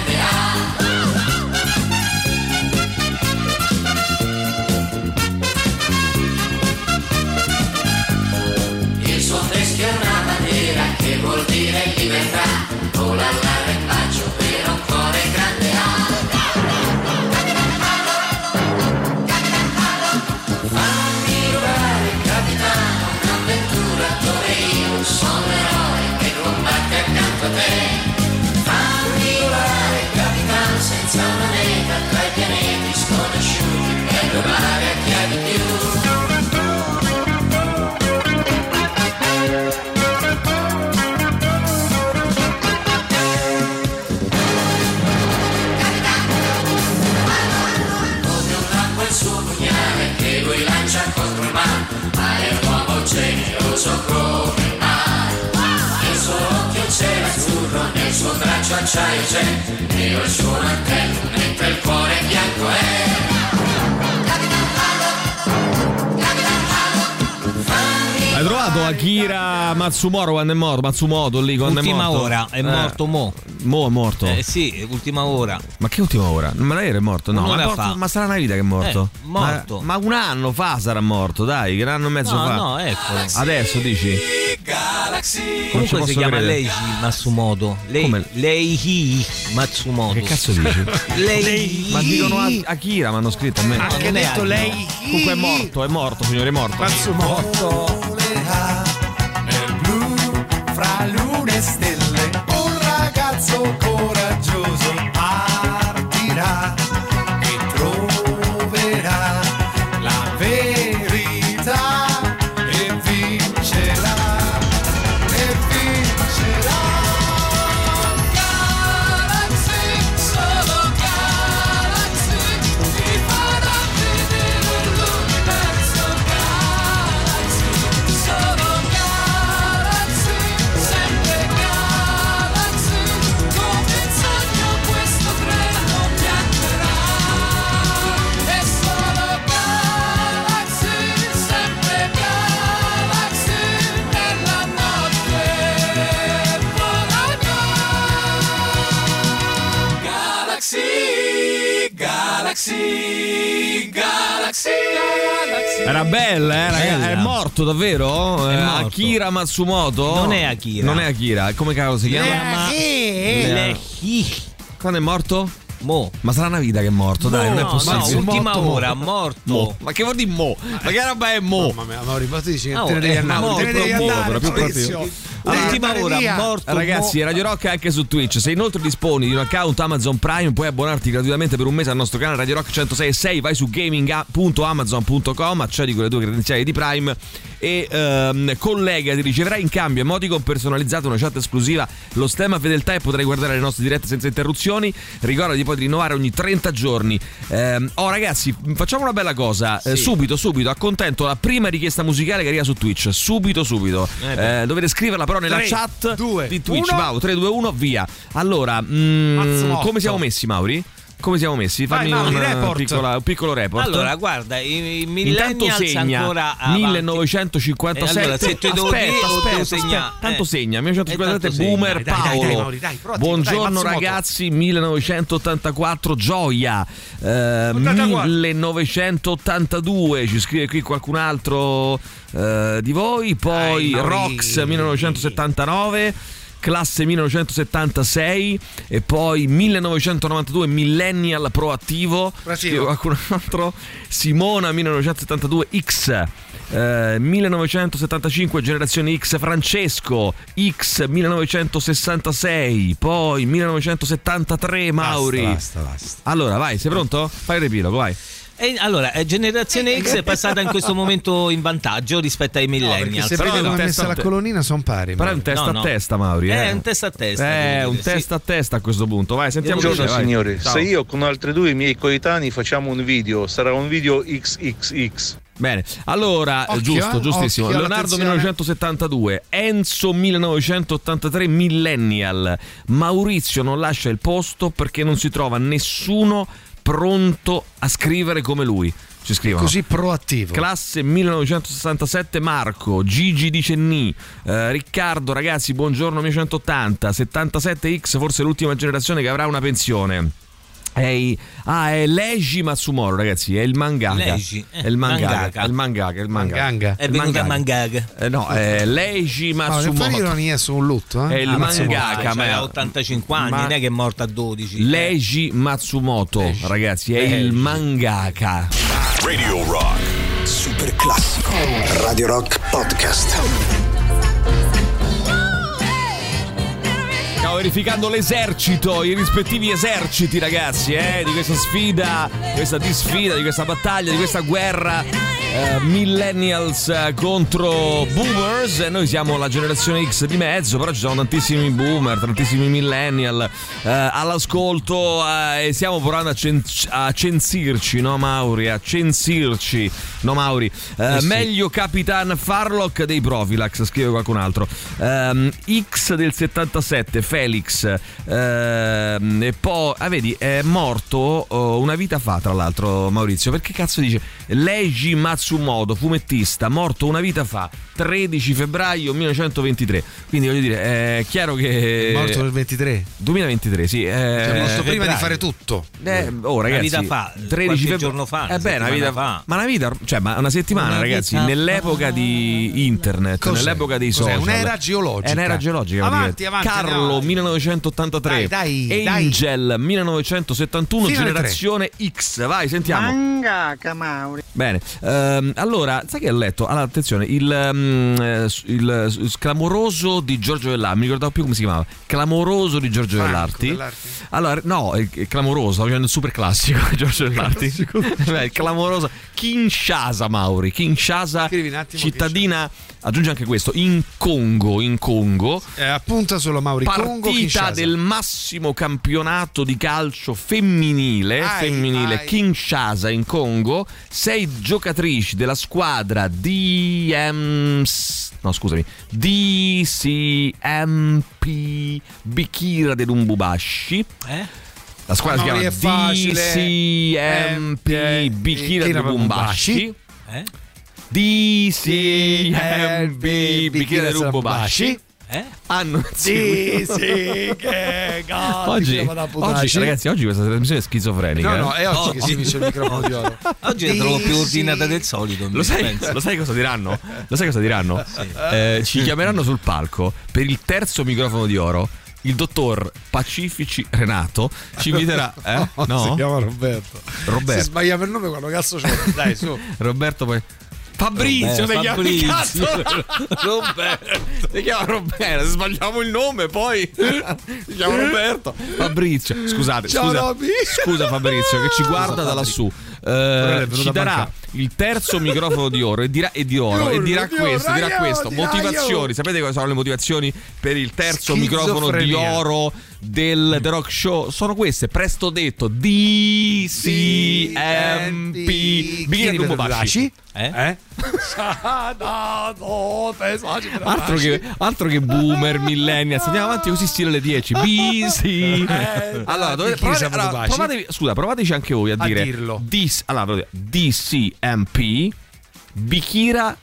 Speaker 16: braccio acciaio c'è, nero il suo mantello, mentre il cuore bianco è.
Speaker 3: Hai trovato Akira Matsumoto quando è morto? Matsumoto lì quando
Speaker 5: Ultima
Speaker 3: è morto?
Speaker 5: ora, è morto mo.
Speaker 3: Mo è morto.
Speaker 5: Eh sì, ultima ora.
Speaker 3: Ma che ultima ora? Ma lei era morto? No, ma, morto-
Speaker 5: fa.
Speaker 3: ma sarà una vita che è morto.
Speaker 5: Eh, morto.
Speaker 3: Ma, ma un anno fa sarà morto, dai, che un anno e mezzo
Speaker 5: No,
Speaker 3: fa.
Speaker 5: no, eccolo.
Speaker 3: Adesso dici? Ci
Speaker 5: Comunque si chiama
Speaker 3: credere.
Speaker 5: Leiji Matsumoto. Lei,
Speaker 3: Come?
Speaker 5: Leiji Matsumoto.
Speaker 3: Che cazzo dici?
Speaker 5: Lei.
Speaker 3: Ma dicono a- Akira, mi hanno scritto a me.
Speaker 5: Ah, che ha detto
Speaker 4: lei?
Speaker 3: Comunque è morto, è morto, signore, è morto.
Speaker 4: Matsumoto.
Speaker 16: Nel blu, fra lune e stelle, un ragazzo coraggioso
Speaker 3: bella, eh, ragazzi.
Speaker 5: Bella.
Speaker 3: È morto davvero? Eh,
Speaker 5: morto.
Speaker 3: Akira Matsumoto?
Speaker 5: Non è Akira.
Speaker 3: Non è Akira. Come cavolo si chiama?
Speaker 5: Le-
Speaker 3: Quando è morto?
Speaker 5: Mo.
Speaker 3: Ma sarà una vita che è morto, dai, non è possibile.
Speaker 5: no, ultima
Speaker 4: Morto,
Speaker 5: ora,
Speaker 4: mo.
Speaker 5: morto.
Speaker 3: Mo. Ma che vuol dire mo? Ma che roba è mo?
Speaker 4: Mamma mia, Mauri, ma tu dici che
Speaker 5: No,
Speaker 4: te ne devi
Speaker 5: eh,
Speaker 4: andare, te ne devi andare, Maurizio.
Speaker 3: proprio.
Speaker 4: Devi
Speaker 5: Ultima
Speaker 4: andare
Speaker 5: ora,
Speaker 4: via.
Speaker 5: morto.
Speaker 3: Ragazzi, Radio Rock è anche su Twitch. Se inoltre disponi di un account Amazon Prime, puoi abbonarti gratuitamente per un mese al nostro canale Radio Rock 106.6. Vai su gaming.amazon.com, accedi con le tue credenziali di Prime e ehm, collegati. Riceverai in cambio emoticon personalizzato, una chat esclusiva, lo stemma fedeltà e potrai guardare le nostre dirette senza interruzioni. Ricordati poi di rinnovare ogni 30 giorni. Ehm, oh, ragazzi, facciamo una bella cosa. Eh, subito, subito, accontento la prima richiesta musicale che arriva su Twitch. Subito, subito.
Speaker 5: Eh,
Speaker 3: Eh, dovete scriverla però nella
Speaker 4: Tre,
Speaker 3: chat
Speaker 4: due,
Speaker 3: di Twitch.
Speaker 4: uno.
Speaker 3: Mau, 3, 2, 1, via. Allora, mm, come siamo messi, Mauri? Come siamo messi?
Speaker 4: Vai,
Speaker 3: Fammi
Speaker 4: Mauri,
Speaker 3: un, eh,
Speaker 4: report.
Speaker 3: piccola- un piccolo report.
Speaker 5: Allora, guarda, i, i millennials
Speaker 3: segna
Speaker 5: ancora avanti.
Speaker 3: 1957.
Speaker 5: Eh, allora, se te devo
Speaker 3: aspetta,
Speaker 5: dire,
Speaker 3: aspetta, aspetta,
Speaker 5: segna-
Speaker 3: tanto
Speaker 5: eh.
Speaker 3: segna 1957
Speaker 5: Eh, tanto
Speaker 3: Boomer
Speaker 5: segna. Dai,
Speaker 3: Paolo.
Speaker 4: dai, dai, Mauri, dai,
Speaker 3: Buongiorno
Speaker 4: dai,
Speaker 3: ragazzi, 1984 Gioia. Eh,
Speaker 4: 84.
Speaker 3: 1982 ci scrive qui qualcun altro eh, di voi, poi
Speaker 4: Dai.
Speaker 3: Rox 1979 classe 1976 e poi 1992 millennial proattivo qualcun altro? Simona 1972 X eh, 1975 generazione X Francesco X 1966 poi 1973 Mauri.
Speaker 4: Basta, basta.
Speaker 3: allora vai sei pronto? fai il riepilogo vai
Speaker 5: E allora, eh, generazione X è passata in questo momento in vantaggio rispetto ai millennials.
Speaker 4: se
Speaker 3: Però
Speaker 4: vedi
Speaker 3: è un
Speaker 4: come è
Speaker 3: testa
Speaker 4: messa la
Speaker 3: te-
Speaker 4: colonnina sono pari.
Speaker 3: però è un testa
Speaker 5: No,
Speaker 3: a
Speaker 5: no.
Speaker 3: testa Mauri
Speaker 5: Eh,
Speaker 3: eh.
Speaker 5: è un testa a testa.
Speaker 3: Eh,
Speaker 5: devo
Speaker 3: un
Speaker 5: dire, sì.
Speaker 3: testa a testa a questo punto vai sentiamo
Speaker 9: Buongiorno
Speaker 3: vai.
Speaker 9: signori,
Speaker 3: Ciao.
Speaker 9: se io con altri due miei coetanei facciamo un video, sarà un video XXX.
Speaker 3: Bene, allora,
Speaker 4: Occhio,
Speaker 3: giusto,
Speaker 4: eh,
Speaker 3: giustissimo.
Speaker 4: occhio,
Speaker 3: Leonardo
Speaker 4: attenzione.
Speaker 3: 1972, Enzo 1983 Millennial. Maurizio non lascia il posto perché non si trova nessuno pronto a scrivere come lui. Ci scrivono.
Speaker 4: Così proattivo.
Speaker 3: Classe 1967 Marco, Gigi di Cenni, eh, Riccardo ragazzi buongiorno 1980, 77X forse l'ultima generazione che avrà una pensione. È, i- ah, è Leiji Matsumoro, ragazzi. È il mangaka.
Speaker 5: Leiji, eh,
Speaker 3: è il mangaka.
Speaker 5: mangaka.
Speaker 3: È il mangaka. È il mangaka.
Speaker 4: Manganga.
Speaker 5: È venuta a
Speaker 3: mangaka. Eh, no, è Leiji
Speaker 4: Ma non ironia su un lutto, eh?
Speaker 3: È il
Speaker 4: Ah,
Speaker 3: mangaka, ma-
Speaker 5: ha 85 anni,
Speaker 3: ma-
Speaker 5: non è che è morto a 12.
Speaker 3: Leiji Matsumoto, ragazzi, è il
Speaker 5: Leiji.
Speaker 3: mangaka.
Speaker 2: Radio Rock.
Speaker 1: Super classico. Radio Rock Podcast.
Speaker 3: Stiamo verificando l'esercito, i rispettivi eserciti, ragazzi, eh, di questa sfida, di questa disfida, di questa battaglia, di questa guerra. Eh, millennials eh, contro boomers. E noi siamo la generazione X di mezzo però ci sono tantissimi boomer tantissimi millennial eh, all'ascolto eh, e stiamo provando a, cen- a censirci no Mauri? A censirci no Mauri? Eh,
Speaker 5: Eh sì.
Speaker 3: meglio Capitan Farlock dei Profilax scrive qualcun altro. Ehm, X del 77 Felix. Ehm, e poi ah, vedi è morto oh, una vita fa tra l'altro Maurizio perché cazzo dice Leiji Matsumoto fumettista morto una vita fa 13 febbraio 1923 quindi voglio dire è chiaro che
Speaker 4: È morto nel 23.
Speaker 3: 2023 sì eh,
Speaker 4: Cioè, morto prima di fare tutto.
Speaker 3: eh, oh, ragazzi,
Speaker 5: vita fa,
Speaker 3: 13
Speaker 5: qualche
Speaker 3: febbraio-
Speaker 5: giorno fa,
Speaker 3: Eh
Speaker 5: una
Speaker 3: beh, una vita
Speaker 5: fa.
Speaker 3: Ma una vita, cioè, ma una settimana,
Speaker 5: Una
Speaker 3: ragazzi,
Speaker 5: vita
Speaker 3: nell'epoca
Speaker 5: fa.
Speaker 3: di internet,
Speaker 4: Cos'è?
Speaker 3: nell'epoca dei
Speaker 4: Cos'è?
Speaker 3: social.
Speaker 4: Un'era geologica.
Speaker 3: È un'era geologica.
Speaker 4: Avanti, avanti,
Speaker 3: Carlo
Speaker 4: andiamo.
Speaker 3: 1983.
Speaker 4: Dai, dai, dai.
Speaker 3: Angel 1971,
Speaker 4: Fino
Speaker 3: generazione X. Vai, sentiamo.
Speaker 17: Mangaka Mauri.
Speaker 3: Bene, ehm, allora, sai che ho letto? Allora, attenzione, il, s- il s- clamoroso di Giorgio Dell'Arti, mi ricordavo più come si chiamava, clamoroso di Giorgio
Speaker 4: Franco
Speaker 3: Dell'Arti.
Speaker 4: Dell'Arti.
Speaker 3: Allora, no, è, è clamoroso, stavo facendo il super classico Giorgio Dell'Arti. Beh, il clamoroso Kinshasa, Mauri, Kinshasa,
Speaker 4: Scrivi un attimo
Speaker 3: cittadina, aggiunge anche questo, in Congo, in Congo.
Speaker 4: Eh, appunta solo Mauri Congo
Speaker 3: Partita
Speaker 4: Kinshasa.
Speaker 3: del massimo campionato di calcio femminile,
Speaker 4: Ai,
Speaker 3: femminile
Speaker 4: ai.
Speaker 3: Kinshasa in Congo. Sei giocatrici della squadra DM. No, scusami. DCMP Bikira del Umbubashi.
Speaker 5: Eh?
Speaker 3: La squadra
Speaker 4: Mauri,
Speaker 3: si chiama. DCMP
Speaker 4: Eh,
Speaker 3: Bikira
Speaker 4: eh,
Speaker 3: del Umbubashi.
Speaker 5: Eh?
Speaker 3: DCMP Bikira del Umbubashi. hanno
Speaker 4: Sì, sì, che cazzo.
Speaker 3: Oggi, oggi, ragazzi, oggi questa trasmissione è schizofrenica.
Speaker 4: No,
Speaker 3: eh.
Speaker 4: no, è oggi che si vince il microfono di oro.
Speaker 5: Oggi la trovo più ordinata del solito.
Speaker 3: Lo sai, lo sai cosa diranno? Lo sai cosa diranno? Eh, ci chiameranno sul palco per il terzo microfono di oro. Il dottor Pacifici Renato ci inviterà. Eh?
Speaker 4: No, si chiama Roberto.
Speaker 3: Roberto.
Speaker 4: Se sbagliava il nome, quando cazzo c'è? Dai, su.
Speaker 3: Roberto poi. Fabrizio,
Speaker 5: Roberto,
Speaker 3: si chiama
Speaker 5: Fabrizio.
Speaker 3: cazzo. Roberto. Si chiama Roberto. Se sbagliamo il nome, poi si chiama Roberto. Fabrizio, scusate,
Speaker 4: Ciao,
Speaker 3: scusa, scusa Fabrizio che ci guarda da lassù. Eh, ci darà il terzo microfono di oro e dirà, e di oro, e dirà questo, dirà questo. Motivazioni,
Speaker 4: io.
Speaker 3: sapete quali sono le motivazioni per il terzo microfono di oro del The Rock Show? Sono queste, presto detto, DCMP. Di Baci.
Speaker 4: Eh? eh?
Speaker 3: Altro che, altro che boomer, millennials, andiamo avanti così stile le 10. BC.
Speaker 4: Eh,
Speaker 3: allora, dovete,
Speaker 4: chi
Speaker 3: provate,
Speaker 4: siamo
Speaker 3: allora, provatevi, scusa, provateci anche voi a,
Speaker 4: A
Speaker 3: dire
Speaker 4: dirlo.
Speaker 3: DC, allora, DCMP Bikira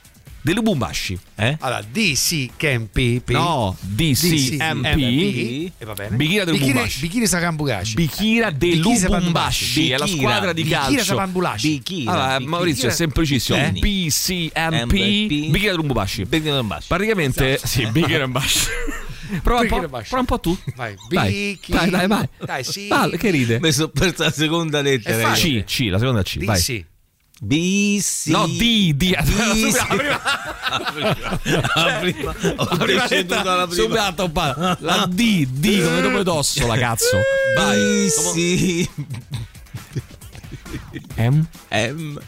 Speaker 3: del Lubumbashi.
Speaker 5: Eh?
Speaker 4: Allora, DC Campi.
Speaker 3: No, DCMP
Speaker 4: E va bene.
Speaker 3: Bikira del
Speaker 4: Bikini-
Speaker 3: Lubumbashi.
Speaker 4: Bikini Sakambugashi.
Speaker 3: Bikira del
Speaker 4: Bikira
Speaker 3: Lubumbashi è la
Speaker 5: Bikira.
Speaker 3: squadra di
Speaker 4: Bikira
Speaker 3: calcio.
Speaker 5: Bikira.
Speaker 3: Allora,
Speaker 5: Bikira.
Speaker 3: Maurizio è semplicissimo.
Speaker 5: Eh?
Speaker 3: BCMP
Speaker 5: MP.
Speaker 3: Bikira del Lubumbashi.
Speaker 5: Bikira del Lubumbashi.
Speaker 3: Praticamente, sì, Bikira del Lubumbashi. Prova un,
Speaker 4: Bikira
Speaker 3: po', prova un po' tu.
Speaker 4: Vai,
Speaker 3: Dai,
Speaker 4: Bikira.
Speaker 3: dai, dai, vai.
Speaker 4: Dai, sì.
Speaker 3: Vai, che ride?
Speaker 5: Mi sono perso la seconda lettera.
Speaker 3: C, C, la seconda C. Vai.
Speaker 4: DC.
Speaker 5: BC.
Speaker 3: No, D, D. La
Speaker 5: sì.
Speaker 3: prima,
Speaker 5: La prima. Ho
Speaker 3: la prima
Speaker 5: preceduto
Speaker 3: lettera
Speaker 5: la prima.
Speaker 3: subito, pa- La D, D come dopo tosso, la cazzo. Vai.
Speaker 5: BC.
Speaker 3: M.
Speaker 5: M.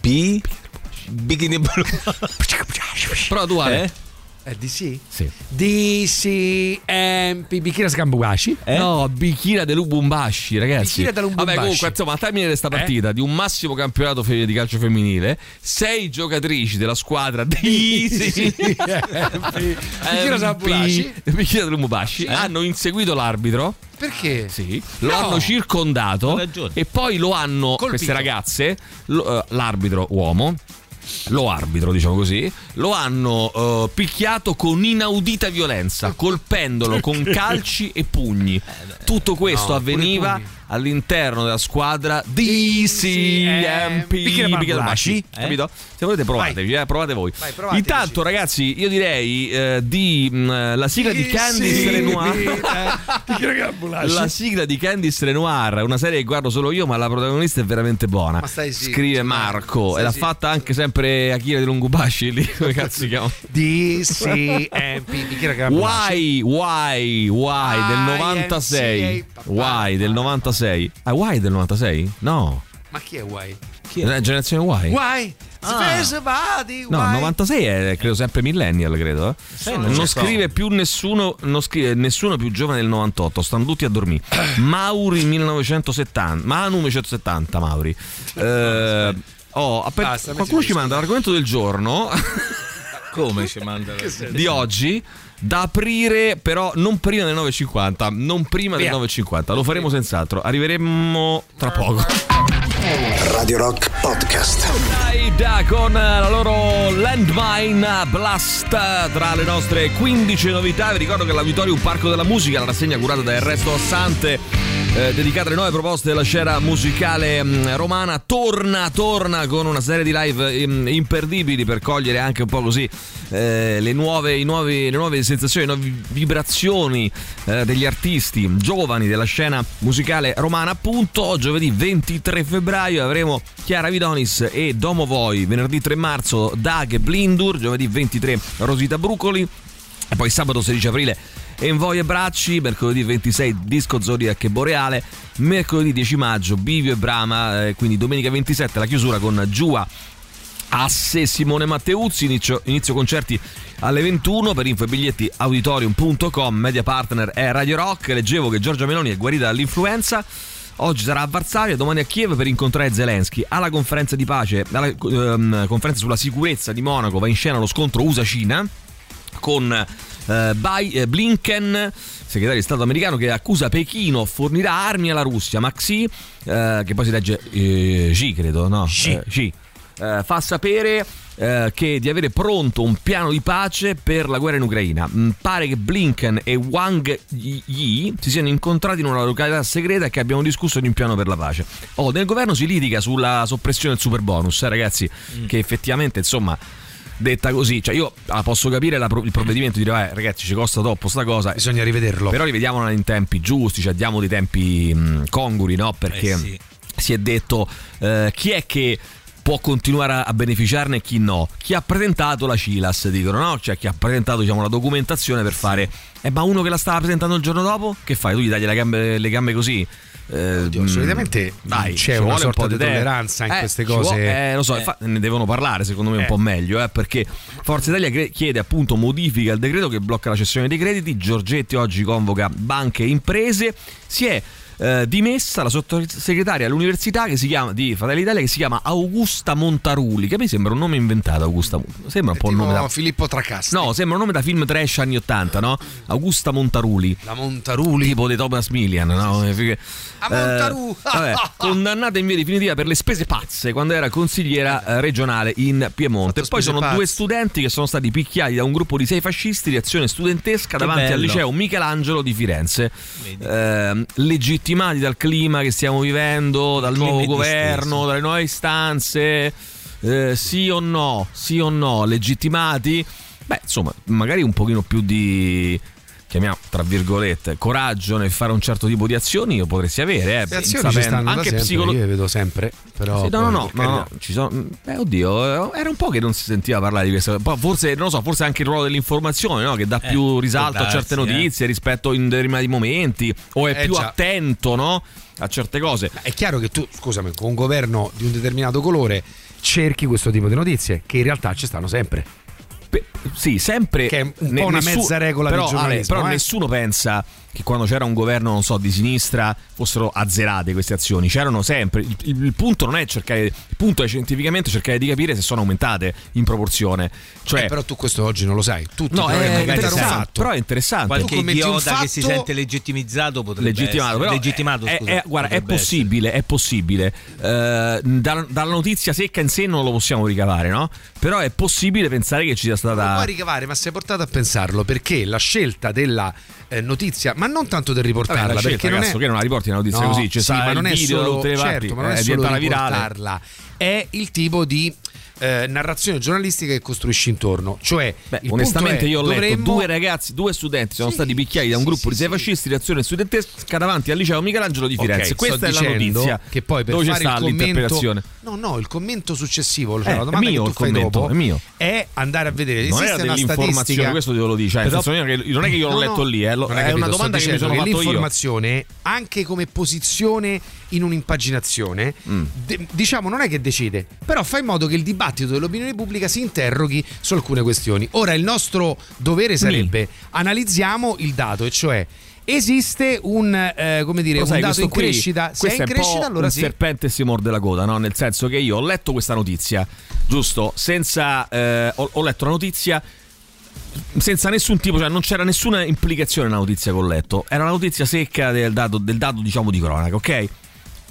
Speaker 5: P. Bikini blu.
Speaker 3: Prova tu, Ale.
Speaker 5: Eh?
Speaker 4: È DC?
Speaker 3: Sì.
Speaker 4: DC MP Bikira Sakambugashi.
Speaker 5: Eh?
Speaker 3: No, Bikira del Lubumbashi, ragazzi.
Speaker 4: Bikira del Lubumbashi.
Speaker 3: Vabbè, comunque, insomma, al termine di questa partita di un massimo campionato di calcio femminile, sei giocatrici della squadra di
Speaker 4: Bikira Sakambugashi.
Speaker 3: Bikira del Lubumbashi hanno inseguito l'arbitro.
Speaker 4: Perché?
Speaker 3: Sì, lo
Speaker 4: No.
Speaker 3: hanno circondato e poi lo hanno
Speaker 4: Colpito.
Speaker 3: queste ragazze, lo- eh, l'arbitro uomo, lo arbitro diciamo così, lo hanno eh, picchiato con inaudita violenza, colpendolo con calci e pugni. Tutto questo
Speaker 4: No,
Speaker 3: avveniva. All'interno della squadra DCMP
Speaker 4: Bicchiere Bambulashi.
Speaker 3: Bashi, capito? Se volete provatevi, eh, provate voi.
Speaker 4: Vai, provateci.
Speaker 3: Intanto ragazzi, io direi eh, di mh, la sigla di Candice Renoir. La sigla di Candice Renoir, una serie che guardo solo io, ma la protagonista è veramente buona.
Speaker 4: Ma stai zitto,
Speaker 3: Scrive
Speaker 4: stai
Speaker 3: Marco e l'ha fatta anche sempre Akira di Longobashi lì, come cazzo si chiama?
Speaker 4: DCMP Sakambugashi.
Speaker 3: Why, why, why del 96. Why del 96. Ah, why del 96? No.
Speaker 4: Ma chi è Why?
Speaker 3: La generazione Y?
Speaker 4: Why? Space Body,
Speaker 3: No,
Speaker 4: why?
Speaker 3: 96 è credo sempre millennial, credo. eh.
Speaker 5: non
Speaker 3: non
Speaker 5: so.
Speaker 3: scrive più nessuno, non scrive nessuno più giovane del 98, stanno tutti a dormire. Mauri 1970, Manu 1970, Mauri. Eh, oh, aspetta,
Speaker 4: Basta,
Speaker 3: qualcuno ci manda l'argomento del giorno
Speaker 5: Come ci manda?
Speaker 3: di oggi. Da aprire, però non prima del 9.50. Non prima
Speaker 4: Via.
Speaker 3: del 9.50. Lo faremo senz'altro. Arriveremo tra poco.
Speaker 1: Radio Rock Podcast.
Speaker 3: Dai, da con la loro Landmine Blast tra le nostre 15 novità. Vi ricordo che l'Auditorium Parco della Musica, la rassegna curata da Ernesto Assante, eh, dedicata alle nuove proposte della scena musicale mh, romana, torna, torna con una serie di live mh, imperdibili per cogliere anche un po' così eh, le, nuove, i nuovi- le nuove sensazioni, nuove vibrazioni eh, degli artisti giovani della scena musicale romana. Appunto, giovedì 23 febbraio avremo Chiara Vidonis e Domo Voi, venerdì 3 marzo Dag e Blindur, giovedì 23 Rosita Brucoli. E poi sabato 16 aprile Envoy e Bracci, mercoledì 26 Disco Zodiac e Boreale, mercoledì 10 maggio Bivio e Brama, eh, quindi domenica 27 la chiusura con Giua Asse Simone Matteuzzi, inizio, inizio concerti alle 21 per info e biglietti auditorium.com, media partner è Radio Rock, leggevo che Giorgia Meloni è guarita dall'influenza. Oggi sarà a Varsavia, domani a Kiev per incontrare Zelensky. Alla conferenza di pace, alla ehm, conferenza sulla sicurezza di Monaco va in scena lo scontro USA-Cina con eh, Bai- eh, Blinken, segretario di Stato americano, che accusa Pechino fornirà armi alla Russia. Maxi, eh, che poi si legge eh, Xi, credo, no?
Speaker 4: Xi.
Speaker 3: Eh, Xi. Eh, fa sapere eh, che di avere pronto un piano di pace per la guerra in Ucraina. Mm, pare che Blinken e Wang Yi si siano incontrati in una località segreta e che abbiano discusso di un piano per la pace. Oh, nel governo si litiga sulla soppressione del super bonus, eh, ragazzi, che effettivamente insomma detta così, cioè io ah, posso capire la il provvedimento di dire, eh, ragazzi, ci costa troppo sta cosa.
Speaker 4: Bisogna rivederlo.
Speaker 3: Però rivediamola in tempi giusti, cioè diamo dei tempi mh, congrui, no? Perché
Speaker 5: Eh sì.
Speaker 3: si è detto eh, chi è che può continuare a- a beneficiarne e chi no. Chi ha presentato la CILAS, dicono, no? Cioè chi ha presentato diciamo, la documentazione per fare... Eh, ma uno che la stava presentando il giorno dopo? Che fai? Tu gli tagli le gambe, le gambe così? Eh, mm,
Speaker 4: solitamente
Speaker 3: dai,
Speaker 4: c'è una sorta
Speaker 3: un po'
Speaker 4: di
Speaker 3: tempo.
Speaker 4: tolleranza in
Speaker 3: Eh,
Speaker 4: queste
Speaker 3: ci vuole-
Speaker 4: cose.
Speaker 3: eh, lo so,
Speaker 4: Eh.
Speaker 3: infatti ne devono parlare secondo me un
Speaker 4: Eh.
Speaker 3: po' meglio, eh, perché Forza Italia cre- chiede appunto modifica al decreto che blocca la cessione dei crediti, Giorgetti oggi convoca banche e imprese, si è eh, dimessa la sottosegretaria all'università che si chiama di Fratelli Italia che si chiama Augusta Montaruli, che a me sembra un nome inventato Augusta, sembra un po' un nome da
Speaker 4: Filippo Tracasti.
Speaker 3: No, sembra un nome da film trash anni 80, no? Augusta Montaruli.
Speaker 4: La Montaruli.
Speaker 3: Tipo di Thomas Millian, no? Eh,
Speaker 4: Montaru.
Speaker 3: vabbè, condannata in via definitiva per le spese pazze quando era consigliera eh, regionale in Piemonte.
Speaker 4: Fatto
Speaker 3: Poi sono
Speaker 4: pazze.
Speaker 3: due studenti che sono stati picchiati da un gruppo di sei fascisti di azione studentesca
Speaker 5: Che
Speaker 3: davanti al
Speaker 5: bello.
Speaker 3: liceo Michelangelo di Firenze. Ehm, legittimati dal clima che stiamo vivendo, dal nuovo governo, dalle nuove istanze. Eh, sì o no? Sì o no? Legittimati? Beh, insomma, magari un pochino più di chiamiamo tra virgolette coraggio nel fare un certo tipo di azioni io potresti avere eh,
Speaker 4: Le azioni
Speaker 3: sapendo-
Speaker 4: ci stanno
Speaker 3: anche
Speaker 4: da sempre,
Speaker 3: psicolo-
Speaker 4: io le vedo sempre. Però
Speaker 3: sì, no, no, no, no, ci sono. Eh, oddio, eh, era un po' che non si sentiva parlare di questo. Forse, non lo so, forse anche il ruolo dell'informazione, no? Che dà
Speaker 5: Eh,
Speaker 3: più risalto
Speaker 5: può
Speaker 3: a certe
Speaker 5: darsi, eh.
Speaker 3: notizie rispetto in determinati momenti. O è
Speaker 4: Eh,
Speaker 3: più
Speaker 4: già.
Speaker 3: attento, no? A certe cose.
Speaker 4: È chiaro che tu, scusami, con un governo di un determinato colore cerchi questo tipo di notizie, che in realtà ci stanno sempre.
Speaker 3: Sì, sempre.
Speaker 4: Che è un po' una mezza regola
Speaker 3: però, Ale, però
Speaker 4: eh.
Speaker 3: nessuno pensa che quando c'era un governo, non so, di sinistra fossero azzerate queste azioni. C'erano sempre. Il, il- il punto non è cercare. Il punto è scientificamente cercare di capire se sono aumentate in proporzione. Cioè,
Speaker 4: Eh, però tu questo oggi non lo sai. Tutti
Speaker 3: no, è interessante,
Speaker 4: fatto.
Speaker 3: però è interessante.
Speaker 5: Qualche idiota che si sente legittimizzato potrebbe
Speaker 3: legittimato,
Speaker 5: essere.
Speaker 3: però
Speaker 5: legittimato,
Speaker 3: è,
Speaker 5: scusa,
Speaker 3: è- guarda, è possibile, è possibile. Eh, dalla, dalla notizia secca in sé non lo possiamo ricavare, no? Però è possibile pensare che ci sia
Speaker 4: Non
Speaker 3: stata.
Speaker 4: puoi ricavare, ma sei portato a pensarlo perché la scelta della eh, notizia, ma non tanto del riportarla,
Speaker 3: Vabbè, la scelta,
Speaker 4: perché non è
Speaker 3: che non la riporti una notizia
Speaker 4: No,
Speaker 3: così, ci
Speaker 4: sì, ma non è
Speaker 3: video
Speaker 4: solo, certo, ma non
Speaker 3: eh,
Speaker 4: è solo
Speaker 3: diventa virale.
Speaker 4: riportarla, è il tipo di eh, narrazione giornalistica che costruisci intorno. Cioè,
Speaker 3: Beh, onestamente
Speaker 4: è,
Speaker 3: io ho letto
Speaker 4: dovremmo-
Speaker 3: due ragazzi, due studenti sono
Speaker 4: Sì,
Speaker 3: stati picchiati da un
Speaker 4: sì,
Speaker 3: gruppo di sei fascisti di azione studentesca davanti al liceo Michelangelo di Firenze.
Speaker 4: sto
Speaker 3: Questa è la notizia.
Speaker 4: Che poi per
Speaker 3: Dove
Speaker 4: fare
Speaker 3: sta
Speaker 4: il commento,
Speaker 3: l'interpretazione?
Speaker 4: no, no, il commento successivo, cioè
Speaker 3: Eh,
Speaker 4: la
Speaker 3: è
Speaker 4: domanda
Speaker 3: mio
Speaker 4: che tu fai
Speaker 3: commento,
Speaker 4: dopo
Speaker 3: è mio.
Speaker 4: è andare a vedere.
Speaker 3: Non
Speaker 4: esiste
Speaker 3: era
Speaker 4: una
Speaker 3: dell'informazione,
Speaker 4: statistica.
Speaker 3: questo te lo
Speaker 4: Però-
Speaker 3: senso, non è che- io l'ho letto lì, eh, è una domanda che mi sono fatto io.
Speaker 4: L'informazione, anche come posizione in un'impaginazione,
Speaker 3: Mm.
Speaker 4: de- diciamo non è che decide, però fa in modo che il dibattito dell'opinione pubblica si interroghi su alcune questioni. Ora il nostro dovere sarebbe analizziamo il dato, e cioè esiste un, eh, come dire, un
Speaker 3: sai,
Speaker 4: dato in
Speaker 3: qui-
Speaker 4: crescita, se è in crescita allora
Speaker 3: un
Speaker 4: sì.
Speaker 3: serpente si morde la coda, no? Nel senso che io ho letto questa notizia, giusto? Senza eh, ho, ho letto la notizia senza nessun tipo, cioè non c'era nessuna implicazione nella notizia che ho letto. Era una notizia secca del dato, del dato diciamo di cronaca, ok?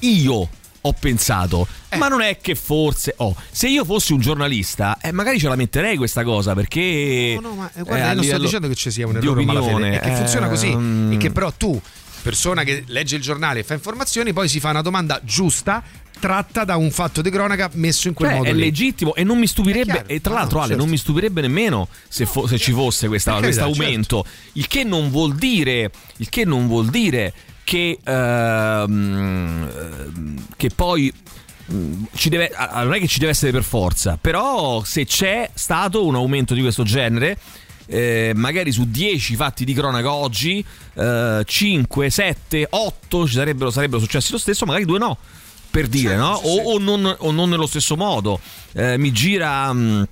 Speaker 3: Io ho pensato,
Speaker 4: Eh.
Speaker 3: ma non è che forse, oh, se io fossi un giornalista, eh, magari ce la metterei questa cosa perché...
Speaker 4: No, no, ma eh,
Speaker 3: eh,
Speaker 4: guarda, io non sto dicendo che ci sia un errore malafede, è che funziona così
Speaker 3: ehm,
Speaker 4: e che però tu, persona che legge il giornale e fa informazioni, poi si fa una domanda giusta tratta da un fatto di cronaca messo in quel
Speaker 3: Cioè,
Speaker 4: modo
Speaker 3: è
Speaker 4: lì.
Speaker 3: legittimo e non mi stupirebbe, e tra
Speaker 4: No,
Speaker 3: l'altro, Ale,
Speaker 4: certo.
Speaker 3: non mi stupirebbe nemmeno se, fo- se ci fosse questa-
Speaker 4: Per
Speaker 3: questo
Speaker 4: carità, certo.
Speaker 3: aumento. Il che non vuol dire, il che non vuol dire che, ehm, che poi. mm, Ci deve, non è che ci deve essere per forza, però se c'è stato un aumento di questo genere, eh, magari su 10 fatti di cronaca oggi, eh, 5, 7, 8 ci sarebbero, sarebbero successi lo stesso, magari due no per dire, no? O, o non, o non nello stesso modo. Eh, mi gira mh,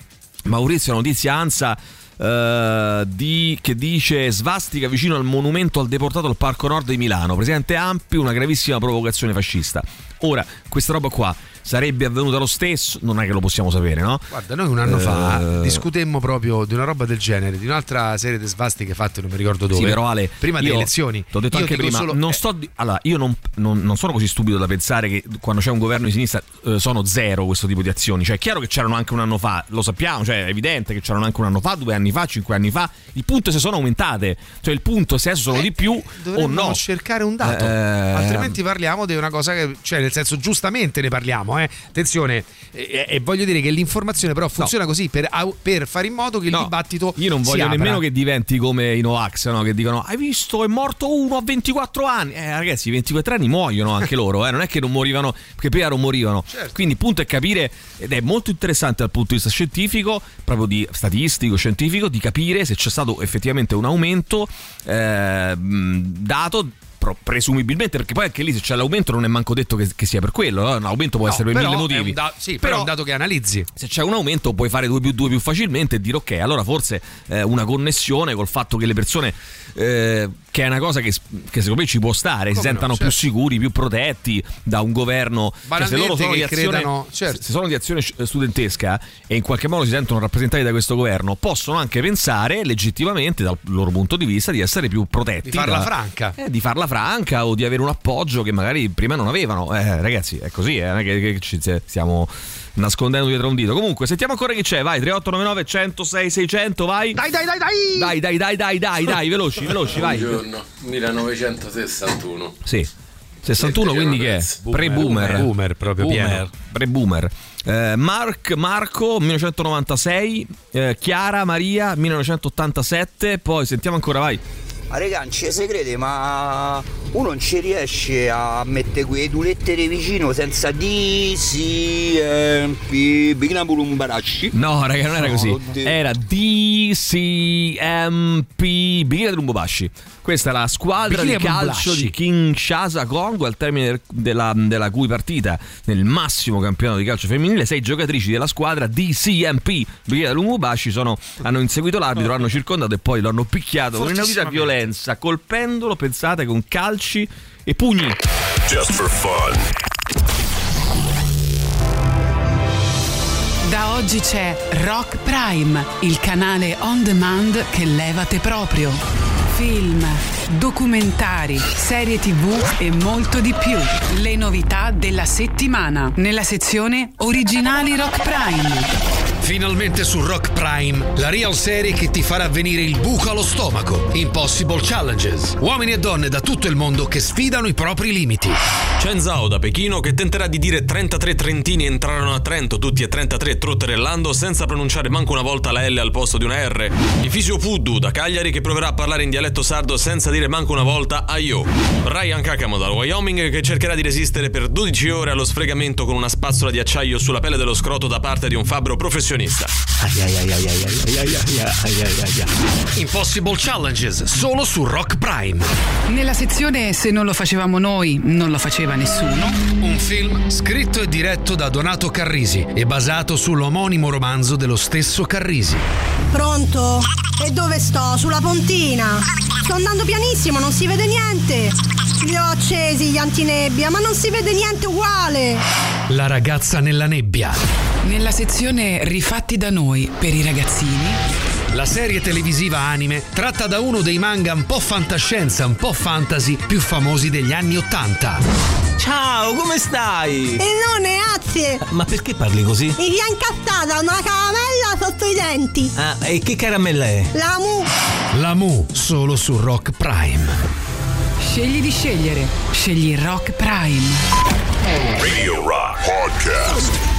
Speaker 3: Maurizio, una notizia ANSA. Eh, di- che dice svastica vicino al monumento al deportato al Parco Nord di Milano. Presidente Ampi, una gravissima provocazione fascista. Ora, questa roba qua sarebbe avvenuta lo stesso? Non è che lo possiamo sapere, no?
Speaker 4: Guarda, noi un anno
Speaker 3: Eh,
Speaker 4: fa discutemmo proprio di una roba del genere, di un'altra serie di svastiche fatte, non mi ricordo dove.
Speaker 3: Sì, però Ale,
Speaker 4: prima delle
Speaker 3: io
Speaker 4: elezioni.
Speaker 3: T'ho detto
Speaker 4: Io
Speaker 3: anche prima,
Speaker 4: solo-
Speaker 3: non
Speaker 4: eh,
Speaker 3: sto allora, io non, non- non sono così stupido da pensare che quando c'è un governo di sinistra eh, sono zero questo tipo di azioni. Cioè, è chiaro che c'erano anche un anno fa, lo sappiamo, cioè è evidente che c'erano anche un anno fa, due anni fa, cinque anni fa. Il punto è se sono aumentate. Cioè, il punto è se adesso sono di più o
Speaker 4: Dovremmo
Speaker 3: no.
Speaker 4: cercare un dato,
Speaker 3: Eh,
Speaker 4: altrimenti parliamo di una cosa che, cioè, nel senso, giustamente ne parliamo. Eh. Attenzione, e, e voglio dire che l'informazione, però, funziona così per, per fare in modo che il dibattito.
Speaker 3: Io non voglio nemmeno che diventi come i Novax, no? che dicono hai visto è morto uno a 24 anni. Eh ragazzi, i 24 anni muoiono anche loro, eh? non è che non morivano, perché prima non morivano.
Speaker 4: Certo.
Speaker 3: Quindi il punto è capire, ed è molto interessante dal punto di vista scientifico, proprio di statistico, scientifico, di capire se c'è stato effettivamente un aumento eh, dato pro- presumibilmente perché poi anche lì se c'è l'aumento non è manco detto che, che sia per quello no? un aumento può
Speaker 4: No,
Speaker 3: essere per
Speaker 4: però
Speaker 3: mille motivi
Speaker 4: da- sì, però è un dato che analizzi
Speaker 3: se c'è un aumento puoi fare 2 più 2 più facilmente e dire ok allora forse eh, una connessione col fatto che le persone eh, che è una cosa che, che secondo me ci può stare si
Speaker 4: Come no,
Speaker 3: sentano più
Speaker 4: certo.
Speaker 3: sicuri più protetti da un governo cioè, se loro sono di azione,
Speaker 4: credano- certo.
Speaker 3: se sono di azione studentesca e in qualche modo si sentono rappresentati da questo governo possono anche pensare legittimamente dal loro punto di vista di essere più protetti
Speaker 4: Di farla
Speaker 3: da-
Speaker 4: franca.
Speaker 3: eh, di farla franca o di avere un appoggio che magari prima non avevano. Eh, ragazzi, è così, eh, che, che ci stiamo nascondendo dietro un dito. Comunque, sentiamo ancora chi c'è. Vai, 3899 106 600, vai.
Speaker 4: Dai, dai, dai, dai.
Speaker 3: Dai, dai, dai, dai, dai, dai, veloci, veloci, vai.
Speaker 17: Buongiorno, 1961.
Speaker 3: Sì. 61 quindi che è? Pre-boomer.
Speaker 4: Boomer, proprio
Speaker 3: Boomer.
Speaker 4: pieno.
Speaker 3: Pre-boomer. Eh, Mark, Marco 1996, eh, Chiara Maria 1987, poi sentiamo ancora, vai.
Speaker 8: Ma regà, non ci crede, ma uno non ci riesce a mettere quelle due lettere vicino senza D, C, M, P, Bigna Bulumbaracci.
Speaker 3: No, raga, non era
Speaker 8: No,
Speaker 3: così.
Speaker 8: oddio.
Speaker 3: Era DCMP Rumbobashi. Questa è la squadra
Speaker 4: Bikini
Speaker 3: di calcio di Kinshasa Congo al termine del- della, della cui partita nel massimo campionato di calcio femminile sei giocatrici della squadra DCMP Bikini Rumbobashi sono, hanno inseguito l'arbitro, l'hanno circondato e poi lo hanno picchiato con inaudita violenza, colpendolo, pensate, con calci e pugni.
Speaker 2: Just for fun.
Speaker 18: Da oggi c'è Rock Prime, il canale on demand che levate proprio. Film, documentari, serie tv e molto di più. Le novità della settimana nella sezione Originali Rock Prime.
Speaker 19: Finalmente su Rock Prime, la real serie che ti farà venire il buco allo stomaco. Impossible Challenges. Uomini e donne da tutto il mondo che sfidano i propri limiti.
Speaker 20: Chen Zhao da Pechino che tenterà di dire 33 trentini entrarono a Trento, tutti e 33 trotterellando senza pronunciare manco una volta la L al posto di una R. Ifisio Puddu da Cagliari che proverà a parlare in dialetto sardo senza dire manco una volta aio. Ryan Kakamo dal Wyoming che cercherà di resistere per 12 ore allo sfregamento con una spazzola di acciaio sulla pelle dello scroto da parte di un fabbro professionista.
Speaker 19: Impossible Challenges, solo su Rock Prime.
Speaker 18: Nella sezione Se non lo facevamo noi, non lo faceva nessuno.
Speaker 19: Un film scritto e diretto da Donato Carrisi e basato sull'omonimo romanzo dello stesso Carrisi.
Speaker 21: Pronto? E dove sto? Sulla pontina. Sto andando pianissimo, non si vede niente. Li ho accesi gli antinebbia, ma non si vede niente uguale.
Speaker 19: La ragazza nella nebbia.
Speaker 18: Nella sezione Rifatti da noi per i ragazzini.
Speaker 19: La serie televisiva anime tratta da uno dei manga un po' fantascienza, un po' fantasy più famosi degli anni Ottanta.
Speaker 5: Ciao, come stai?
Speaker 21: E non grazie.
Speaker 5: Ma perché parli così?
Speaker 21: Mi si è incastrata una caramella sotto i denti.
Speaker 5: Ah, e che caramella è?
Speaker 21: La mu.
Speaker 19: La Mu, solo su Rock Prime.
Speaker 18: Scegli di scegliere. Scegli Rock Prime.
Speaker 2: Radio Rock Podcast.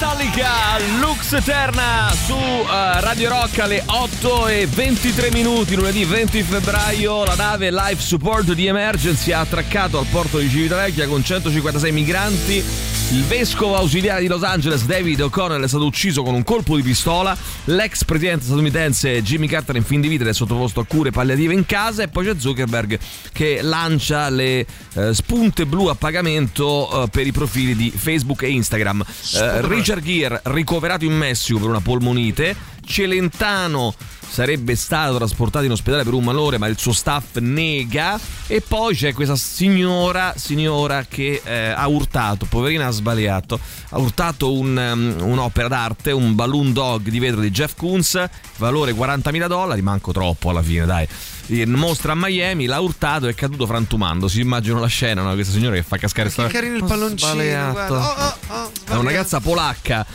Speaker 3: Metallica, Lux Eterna su eh, Radio Rock alle 8 e 23 minuti, lunedì 20 febbraio. La nave Life Support di Emergency ha attraccato al porto di Civitavecchia con 156 migranti. Il vescovo ausiliare di Los Angeles, David O'Connell, è stato ucciso con un colpo di pistola. L'ex presidente statunitense Jimmy Carter in fin di vita è sottoposto a cure palliative in casa. E poi c'è Zuckerberg che lancia le eh, spunte blu a pagamento eh, per i profili di Facebook e Instagram. Eh, Richard Gere ricoverato in Messico per una polmonite. Celentano sarebbe stato trasportato in ospedale per un malore, ma il suo staff nega. E poi c'è questa signora, signora che eh, ha urtato, poverina ha sbagliato, ha urtato un, um, un'opera d'arte, un balloon dog di vetro di Jeff Koons, valore 40.000 dollari, manco troppo alla fine, dai. In mostra a Miami, l'ha urtato e è caduto frantumando. Si immagino la scena, no? questa signora che fa cascare
Speaker 4: Che carino il palloncino. Oh, oh, oh,
Speaker 3: È una ragazza polacca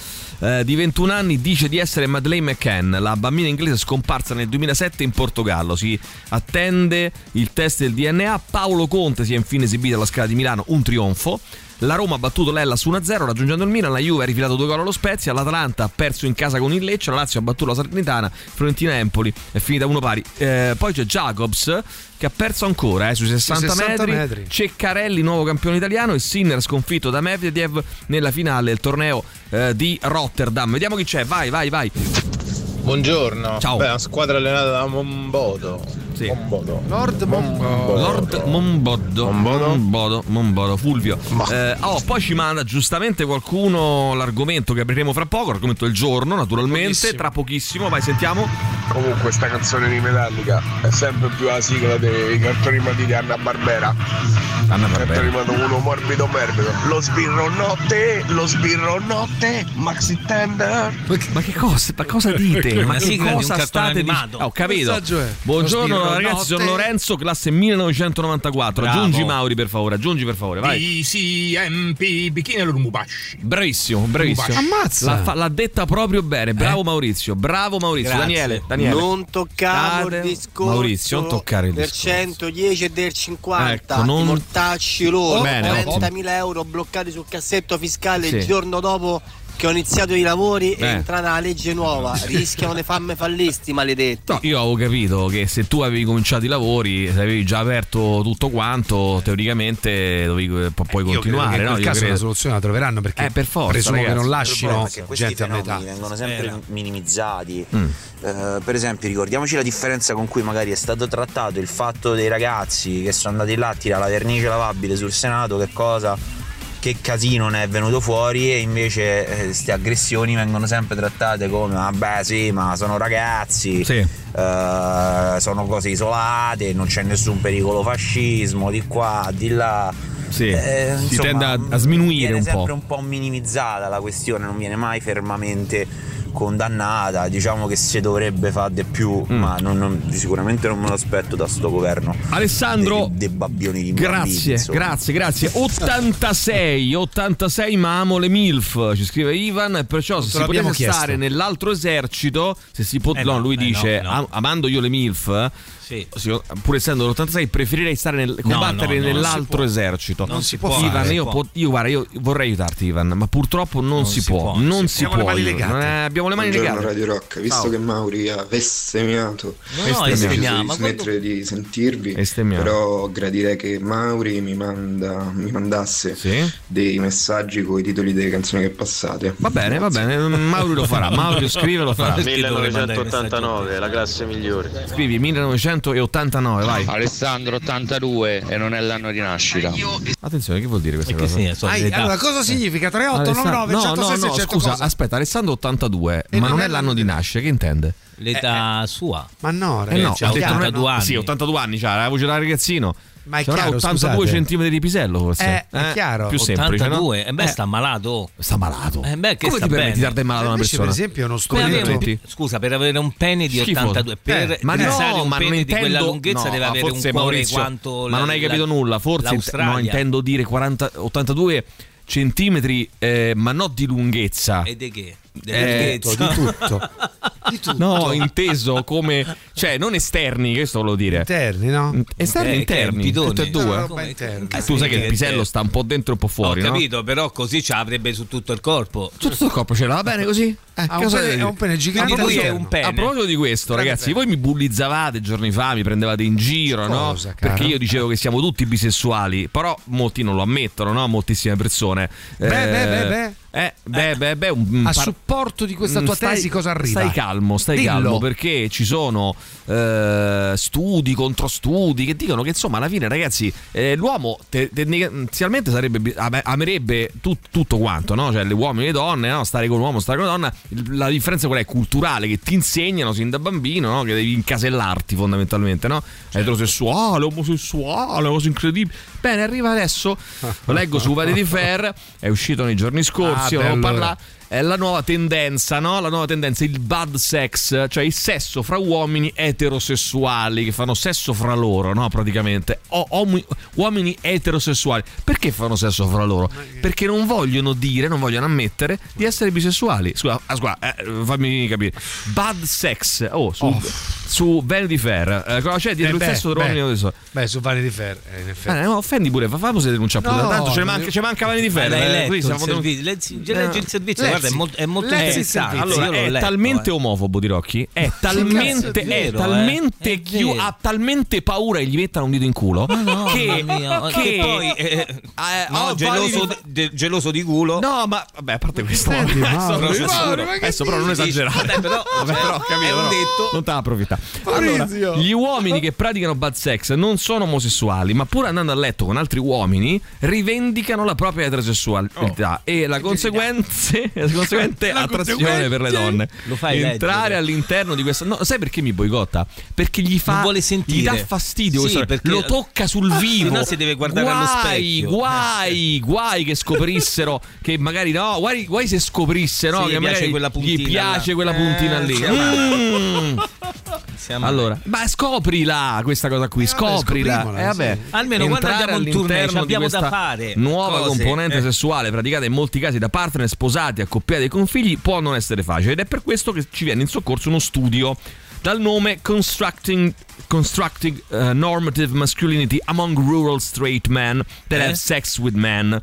Speaker 3: eh, di 21 anni dice di essere Madeleine McCann, la bambina inglese scomparsa nel 2007 in Portogallo. Si attende il test del DNA. Paolo Conte si è infine esibito alla Scala di Milano, un trionfo. La Roma ha battuto l'Ella su 1-0 raggiungendo il Milan, la Juve ha rifilato due gol allo Spezia, l'Atalanta ha perso in casa con il Lecce, la Lazio ha battuto la Salernitana, Fiorentina Empoli è finita uno pari. Eh, poi c'è Jacobs che ha perso ancora eh, sui 60,
Speaker 4: 60
Speaker 3: metri.
Speaker 4: metri.
Speaker 3: Ceccarelli, nuovo campione italiano, e Sinner sconfitto da Medvedev nella finale del torneo eh, di Rotterdam. Vediamo chi c'è, vai, vai, vai.
Speaker 22: Buongiorno.
Speaker 3: Ciao.
Speaker 22: Beh, una squadra allenata da Mombodo.
Speaker 3: Sì.
Speaker 22: Mombodo.
Speaker 4: Lord Mombo.
Speaker 3: Lord Mombodo.
Speaker 22: Mombodo.
Speaker 3: Mombodo, Mombodo, Fulvio. Eh, oh, poi ci manda giustamente qualcuno l'argomento che apriremo fra poco, l'argomento del giorno, naturalmente,
Speaker 22: Pochissimo.
Speaker 3: tra pochissimo. Vai, sentiamo.
Speaker 22: Comunque sta canzone di Metallica è sempre più la sigla dei cartoni animati di Anna Barbera.
Speaker 3: Anna
Speaker 22: Cartone animato uno morbido morbido. Lo sbirro notte, lo sbirro notte, Maxi Tender.
Speaker 3: Ma che cosa, ma cosa dite? Ma che cosa state dicendo? ho capito. Buongiorno
Speaker 4: Lo sbirro
Speaker 3: ragazzi, sono. Lorenzo, classe 1994.
Speaker 5: Bravo.
Speaker 3: Aggiungi Mauri per favore, aggiungi per favore, vai.
Speaker 22: DCMP Bikini Lumubashi.
Speaker 3: Bravissimo, bravissimo.
Speaker 4: Ammazza.
Speaker 3: L'ha, fa- l'ha detta proprio bene. Bravo
Speaker 5: Eh?
Speaker 3: Maurizio, bravo Maurizio.
Speaker 5: Grazie.
Speaker 3: Daniele, Daniele.
Speaker 23: Non toccare il discorso
Speaker 3: Maurizio, non toccare il
Speaker 23: del
Speaker 3: discorso.
Speaker 23: 110 e del 50
Speaker 3: Ecco, non-
Speaker 23: mortacci loro
Speaker 3: Bene,
Speaker 23: 40.000 euro bloccati sul cassetto fiscale
Speaker 3: Sì.
Speaker 23: il giorno dopo che ho iniziato i lavori
Speaker 3: Eh.
Speaker 23: è entrata la legge nuova rischiano di farmi fallisti maledetti
Speaker 3: No, io avevo capito che se tu avevi cominciato i lavori, se avevi già aperto tutto quanto, teoricamente dovevi, pu- puoi
Speaker 4: Io credo
Speaker 3: continuare.
Speaker 4: in
Speaker 3: no? Io
Speaker 4: caso
Speaker 3: credo.
Speaker 4: una soluzione la troveranno perché
Speaker 3: Eh, per forza,
Speaker 4: presumo che
Speaker 3: ragazzi.
Speaker 4: non
Speaker 10: che questi
Speaker 4: gente a metà.
Speaker 10: vengono sempre
Speaker 5: Era.
Speaker 10: minimizzati.
Speaker 3: Mm.
Speaker 10: Eh, per esempio, ricordiamoci la differenza con cui magari è stato trattato il fatto dei ragazzi che sono andati là a tirare la vernice lavabile sul Senato, che cosa. Che casino ne è venuto fuori e invece queste aggressioni vengono sempre trattate come vabbè sì ma sono ragazzi,
Speaker 3: Sì.
Speaker 10: eh, sono cose isolate, non c'è nessun pericolo fascismo di qua, di là.
Speaker 3: Sì,
Speaker 10: Eh,
Speaker 3: si
Speaker 10: insomma,
Speaker 3: tende a, a sminuire
Speaker 10: viene
Speaker 3: un
Speaker 10: sempre
Speaker 3: po'.
Speaker 10: un po' minimizzata la questione, non viene mai fermamente condannata. Diciamo che si dovrebbe fare di più,
Speaker 3: Mm.
Speaker 10: ma non- non- sicuramente non me lo aspetto da sto governo.
Speaker 3: Alessandro,
Speaker 10: dei, dei babbioni di
Speaker 3: Grazie,
Speaker 10: bambini,
Speaker 3: grazie, grazie. 86, 86 ma amo le MILF, ci scrive Ivan, e perciò se si potesse stare nell'altro esercito, se si può,
Speaker 5: Eh
Speaker 3: no,
Speaker 5: no,
Speaker 3: lui
Speaker 5: eh
Speaker 3: dice,
Speaker 5: no, no.
Speaker 3: "Am- amando io le MILF,
Speaker 5: Sì.
Speaker 3: pur essendo l'86 preferirei stare nel, combattere
Speaker 5: no, no,
Speaker 3: nell'altro
Speaker 5: non si
Speaker 3: esercito.
Speaker 5: Non si può
Speaker 3: Ivan, io,
Speaker 5: può.
Speaker 3: po- io, guarda, io vorrei aiutarti Ivan, ma purtroppo non, si, può, non si,
Speaker 4: Abbiamo le
Speaker 3: può.
Speaker 4: mani
Speaker 3: io-
Speaker 4: legate.
Speaker 3: non è- abbiamo le mani
Speaker 24: Buongiorno
Speaker 3: legate.
Speaker 24: Radio Rock, visto
Speaker 3: Ciao.
Speaker 24: che Mauri ha bestemmiato,
Speaker 5: No, no, bestemmiamo,
Speaker 24: di
Speaker 5: ma
Speaker 24: smettere di sentirvi,
Speaker 3: Bestemmiamo.
Speaker 24: però gradirei che Mauri mi, manda, mi mandasse
Speaker 3: Sì?
Speaker 24: dei messaggi con i titoli delle canzoni che passate.
Speaker 3: Va bene, va bene, Mauri lo farà, Mauri scrive lo farà.
Speaker 5: Perché dovrei mandare i messaggi a te?
Speaker 22: la classe migliore.
Speaker 3: Scrivi 1989, vai.
Speaker 22: Alessandro 82 e non è l'anno di nascita.
Speaker 3: Attenzione, che vuol dire questa cosa?
Speaker 5: significa? Sono
Speaker 4: Ai, allora, cosa significa? 3899
Speaker 3: no,
Speaker 4: 106
Speaker 3: no, no,
Speaker 4: 600
Speaker 3: scusa,
Speaker 4: cosa?
Speaker 3: aspetta, Alessandro 82,
Speaker 4: E
Speaker 3: ma
Speaker 4: non
Speaker 3: non
Speaker 4: è
Speaker 3: l'anno di nascere, che intende?
Speaker 5: L'età sua.
Speaker 4: Ma no,
Speaker 3: Eh no,
Speaker 5: c'ha
Speaker 3: ha detto non è-
Speaker 5: 82 anni.
Speaker 3: Sì, 82 anni, c'ha la voce da ragazzino.
Speaker 4: Ma è
Speaker 3: Ci avrà
Speaker 4: chiaro,
Speaker 3: 82
Speaker 4: scusate.
Speaker 3: centimetri di pisello forse.
Speaker 4: Eh, è chiaro.
Speaker 3: Più semplice,
Speaker 5: 82,
Speaker 3: no?
Speaker 5: e beh,
Speaker 3: Eh,
Speaker 5: sta malato.
Speaker 3: sta malato.
Speaker 5: Eh beh, che
Speaker 3: Come
Speaker 5: sta
Speaker 3: ti permetti di dar del malato a una
Speaker 4: Invece, per
Speaker 3: persona?
Speaker 4: esempio, uno strumento
Speaker 5: scusa, per avere un pene di
Speaker 3: Schifo.
Speaker 5: 82, per
Speaker 3: Eh, ma no,
Speaker 5: un
Speaker 3: ma non
Speaker 5: di quella
Speaker 3: intendo-
Speaker 5: lunghezza
Speaker 3: no,
Speaker 5: deve avere un
Speaker 3: forse,
Speaker 5: cuore
Speaker 3: Maurizio,
Speaker 5: quanto
Speaker 3: Ma non hai capito
Speaker 5: la-
Speaker 3: nulla, forse no, intendo dire 40, 82 centimetri, eh, ma non di lunghezza.
Speaker 5: E di che?
Speaker 3: Eh,
Speaker 4: di tutto. Di tutto.
Speaker 3: No, inteso come, cioè non esterni, questo volevo dire.
Speaker 4: Interni, no?
Speaker 3: Esterni
Speaker 5: Eh, è
Speaker 3: interni, tutte e due.
Speaker 4: No,
Speaker 5: Come-.
Speaker 3: Eh, tu sai che il pisello
Speaker 5: eh,
Speaker 3: sta un po' dentro e un po' fuori,
Speaker 5: Ho
Speaker 3: no?
Speaker 5: capito, però così ce l'avrebbe su tutto il corpo.
Speaker 3: Su tutto il corpo ce l'ha, va bene così? Eh,
Speaker 4: Ha un pene- ha un pene gigante
Speaker 3: A
Speaker 5: è un pene.
Speaker 3: A proposito di questo, ragazzi, voi mi bullizzavate giorni fa, mi prendevate in giro, no?
Speaker 4: Cosa, caro?
Speaker 3: Perché io dicevo che siamo tutti bisessuali, però molti non lo ammettono, no? Moltissime persone.
Speaker 4: Beh, beh, beh, beh.
Speaker 3: Eh, beh, beh, beh, un,
Speaker 4: A
Speaker 3: par-
Speaker 4: supporto di questa
Speaker 3: Mm,
Speaker 4: tua
Speaker 3: stai-
Speaker 4: tesi cosa arriva?
Speaker 3: Stai calmo, stai
Speaker 4: Dillo.
Speaker 3: calmo perché ci sono eh, studi contro studi che dicono che insomma alla fine ragazzi eh, l'uomo te- tendenzialmente sarebbe amerebbe tut- tutto quanto, no? Cioè le uomini e le donne, no? stare con un uomo, stare con una donna, la differenza qual è? Culturale che ti insegnano sin da bambino, no? Che devi incasellarti fondamentalmente, no?
Speaker 4: Certo.
Speaker 3: Eterosessuale, omosessuale, cose incredibili. Bene, arriva adesso, lo leggo su Vanity Fair, è uscito nei giorni scorsi,
Speaker 4: Ah,
Speaker 3: parlato è la nuova tendenza, no? La nuova tendenza, il bad sex, cioè il sesso fra uomini eterosessuali che fanno sesso fra loro, no? Praticamente. O- omi- uomini eterosessuali. Perché fanno sesso fra loro? Perché non vogliono dire, non vogliono ammettere di essere bisessuali. Scusa, ah, scusa eh, fammi capire. Bad sex, oh, su, su Vanity Fair. Eh, cosa c'è dietro
Speaker 4: Eh,
Speaker 3: il
Speaker 4: beh,
Speaker 3: sesso tra uomini eterosessuali?
Speaker 4: Beh, su Vanity Fair, eh, in effetti.
Speaker 3: Eh, no, offendi pure, fa famoso denuncia pure.
Speaker 4: No,
Speaker 3: Tanto ce ne
Speaker 4: ma-
Speaker 3: manca, ce manca Vanity Fair. Eh,
Speaker 5: letto
Speaker 3: qui
Speaker 5: il servizio? Leggi- leggi il servizio, guarda, è molto, è molto interessante.
Speaker 3: Allora, è
Speaker 5: letto,
Speaker 3: talmente
Speaker 5: eh.
Speaker 3: omofobo di Rocchi. È talmente,
Speaker 5: è
Speaker 3: è
Speaker 5: vero,
Speaker 3: talmente
Speaker 5: eh, è
Speaker 3: chiu-
Speaker 5: vero.
Speaker 3: ha talmente paura che gli mettano un dito in culo.
Speaker 5: no,
Speaker 3: che,
Speaker 5: mia,
Speaker 3: che
Speaker 5: che poi, eh, no,
Speaker 3: ho
Speaker 5: geloso, di, de- geloso di culo.
Speaker 3: No, ma vabbè, a parte questo.
Speaker 4: Senti, Mauro,
Speaker 3: adesso,
Speaker 4: Mauro, ma che
Speaker 3: adesso però non esagerare.
Speaker 5: Vabbè, però,
Speaker 3: Vabbè, però,
Speaker 5: cioè,
Speaker 3: capito, però
Speaker 5: detto.
Speaker 3: Non te. Allora,
Speaker 4: Maurizio.
Speaker 3: gli uomini che praticano bad sex non sono omosessuali, ma pur andando a letto con altri uomini, rivendicano la propria eterosessualità e la, conseguenze, la conseguente
Speaker 4: La
Speaker 3: attrazione per le donne.
Speaker 5: Lo fai
Speaker 3: Entrare
Speaker 5: leggere.
Speaker 3: all'interno di questa. No, sai perché mi boicotta? Perché gli fa.
Speaker 5: Non vuole sentire.
Speaker 3: Gli dà fastidio.
Speaker 5: Sì, perché-
Speaker 3: lo tocca sul vivo.
Speaker 5: sennò si deve guardare allo
Speaker 3: guai,
Speaker 5: specchio.
Speaker 3: Guai, guai che scoprissero che magari no, guai, guai se scoprisse no,
Speaker 5: Sì,
Speaker 3: che
Speaker 5: gli piace quella
Speaker 3: gli
Speaker 5: puntina
Speaker 3: piace
Speaker 5: là.
Speaker 3: quella puntina
Speaker 5: Eh,
Speaker 3: lì.
Speaker 5: siamo-
Speaker 3: Mm.
Speaker 5: Siamo-
Speaker 3: Allora, ma scoprila questa cosa qui, scoprila.
Speaker 4: scoprimola,
Speaker 3: Eh, vabbè.
Speaker 4: sì.
Speaker 5: Almeno quando
Speaker 3: Entrare
Speaker 5: andiamo in tournée, abbiamo
Speaker 3: di
Speaker 5: da
Speaker 3: questa
Speaker 5: fare
Speaker 3: Nuova
Speaker 5: cose.
Speaker 3: componente
Speaker 5: Eh.
Speaker 3: sessuale praticata in molti casi da partner sposati, accoppiati e con figli può non essere facile ed è per questo che ci viene in soccorso uno studio dal nome Constructing, Constructing uh, Normative Masculinity Among Rural Straight Men That
Speaker 5: Eh?
Speaker 3: Have Sex with Men.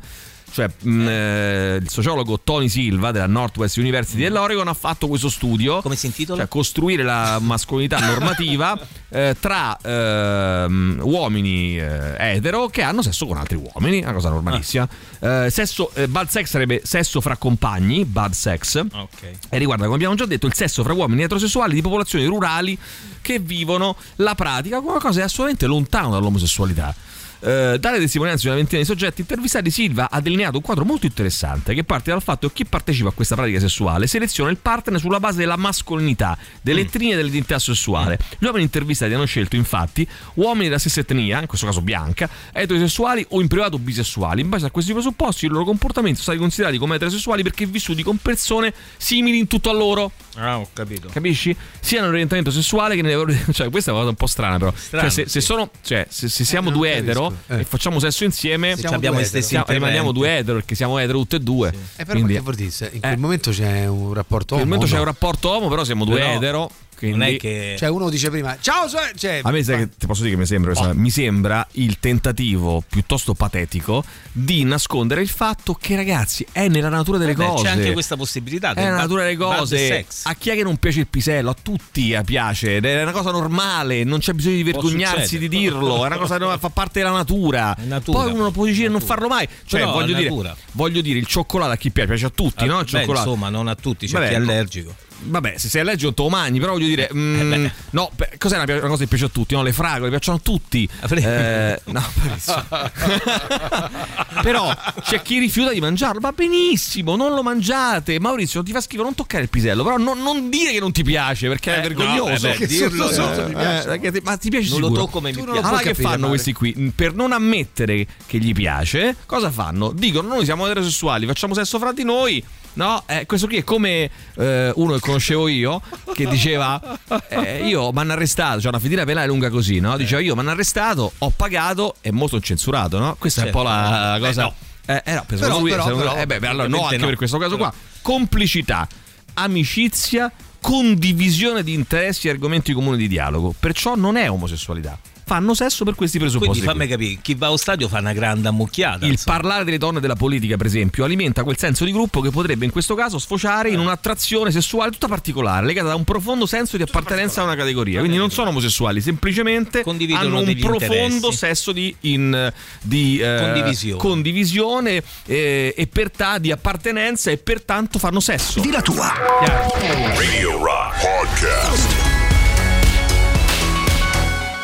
Speaker 3: Cioè, mh, eh, il sociologo Tony Silva della Northwest University dell'Oregon ha fatto questo studio.
Speaker 5: Come si intitola?
Speaker 3: Cioè, costruire la mascolinità normativa eh, tra ehm, uomini eh, etero che hanno sesso con altri uomini, una cosa normalissima. Eh, sesso, eh, bad sex sarebbe sesso fra compagni, bad sex.
Speaker 5: Ok.
Speaker 3: E riguarda, come abbiamo già detto, il sesso fra uomini eterosessuali di popolazioni rurali che vivono la pratica come una cosa assolutamente lontana dall'omosessualità. Eh, dalle testimonianze di una ventina di soggetti intervistati, Silva ha delineato un quadro molto interessante che parte dal fatto che chi partecipa a questa pratica sessuale seleziona il partner sulla base della mascolinità, dell'etnia e dell'identità sessuale. Gli uomini intervistati hanno scelto infatti uomini della stessa etnia, in questo caso bianca, eterosessuali o in privato bisessuali. In base a questi presupposti, il loro comportamento è stati considerati come eterosessuali perché vissuti con persone simili in tutto a loro.
Speaker 5: Ah, ho capito.
Speaker 3: Capisci? Sia nell'orientamento sessuale che nelle cioè questa è una cosa un po' strana però.
Speaker 5: Strano,
Speaker 3: cioè, se, se
Speaker 5: sì.
Speaker 3: sono cioè, se, se siamo
Speaker 4: non
Speaker 3: due
Speaker 4: capisco. Eh.
Speaker 3: e facciamo sesso insieme,
Speaker 5: Se abbiamo
Speaker 4: due
Speaker 5: gli stessi
Speaker 3: siamo- rimaniamo due etero perché siamo etero tutte e due.
Speaker 4: Eh, però
Speaker 3: Quindi,
Speaker 4: che vuol dire? In quel
Speaker 3: Eh.
Speaker 4: momento c'è un rapporto
Speaker 3: in quel momento
Speaker 4: omo,
Speaker 3: c'è un rapporto uomo, però siamo due
Speaker 5: Però
Speaker 3: etero. Quindi
Speaker 5: Non è che.
Speaker 4: Cioè uno dice prima ciao cioè,
Speaker 3: a me sai che ti posso dire che mi sembra, questa- mi sembra il tentativo piuttosto patetico di nascondere il fatto che ragazzi è nella natura delle
Speaker 5: Vabbè,
Speaker 3: cose.
Speaker 5: C'è anche questa possibilità.
Speaker 3: È
Speaker 5: del
Speaker 3: la
Speaker 5: bad-
Speaker 3: natura delle cose. A chi è che non piace il pisello? A tutti piace. È una cosa normale. Non c'è bisogno di vergognarsi di dirlo. È una cosa che fa parte della natura.
Speaker 5: Natura.
Speaker 3: Poi uno può decidere di non farlo mai. Cioè, voglio, dire, voglio dire, il cioccolato a chi piace? Piace a tutti,
Speaker 5: Ah,
Speaker 3: no? Il
Speaker 5: beh, insomma, non a tutti, c'è
Speaker 3: Vabbè,
Speaker 5: chi è allergico.
Speaker 3: Vabbè, se sei allergico te lo mangi, però voglio dire, mm, no, beh, cos'è una, una cosa che piace a tutti? No, le fragole piacciono a tutti. Eh, no, però c'è chi rifiuta di mangiarlo, va benissimo, non lo mangiate. Maurizio, non ti fa schifo, non toccare il pisello, però non, non dire che non ti piace perché è
Speaker 5: Eh,
Speaker 3: vergognoso.
Speaker 5: no, eh beh, dirlo,
Speaker 3: Eh,
Speaker 5: no.
Speaker 3: eh, perché ti- ma ti piace
Speaker 5: Non lo
Speaker 3: sicuro?
Speaker 5: tocco, ma mi piace.
Speaker 4: Allora
Speaker 3: che
Speaker 4: capire,
Speaker 3: fanno
Speaker 4: padre.
Speaker 3: questi qui? Per non ammettere che gli piace, cosa fanno? Dicono noi siamo eterosessuali, facciamo sesso fra di noi. No, eh, questo qui è come eh, uno che conoscevo io che diceva eh, io mi hanno arrestato, cioè una fedina penale lunga così, no? Diceva io mi hanno arrestato, ho pagato e molto censurato, no? Questa è un po' la, la cosa. Eh, eh no, per
Speaker 4: Però,
Speaker 3: secondo lui-
Speaker 4: però,
Speaker 3: secondo-
Speaker 4: però,
Speaker 3: eh, beh, beh, allora no, anche
Speaker 5: no.
Speaker 3: per questo caso qua. Complicità, amicizia, condivisione di interessi e argomenti comuni di dialogo. Perciò non è omosessualità. Fanno sesso per questi presupposti.
Speaker 5: Quindi fammi capire, chi va allo stadio fa una grande ammucchiata.
Speaker 3: Il
Speaker 5: insomma.
Speaker 3: parlare delle donne della politica, per esempio, alimenta quel senso di gruppo che potrebbe in questo caso sfociare in un'attrazione sessuale tutta particolare, legata da un profondo senso di appartenenza a una categoria. Quindi non sono omosessuali, semplicemente hanno un profondo
Speaker 5: interessi.
Speaker 3: sesso di, in- di, eh,
Speaker 5: Condivisione.
Speaker 3: condivisione, eh, e pertanto di appartenenza e pertanto fanno sesso.
Speaker 1: Di la tua.
Speaker 2: Radio Rock Podcast.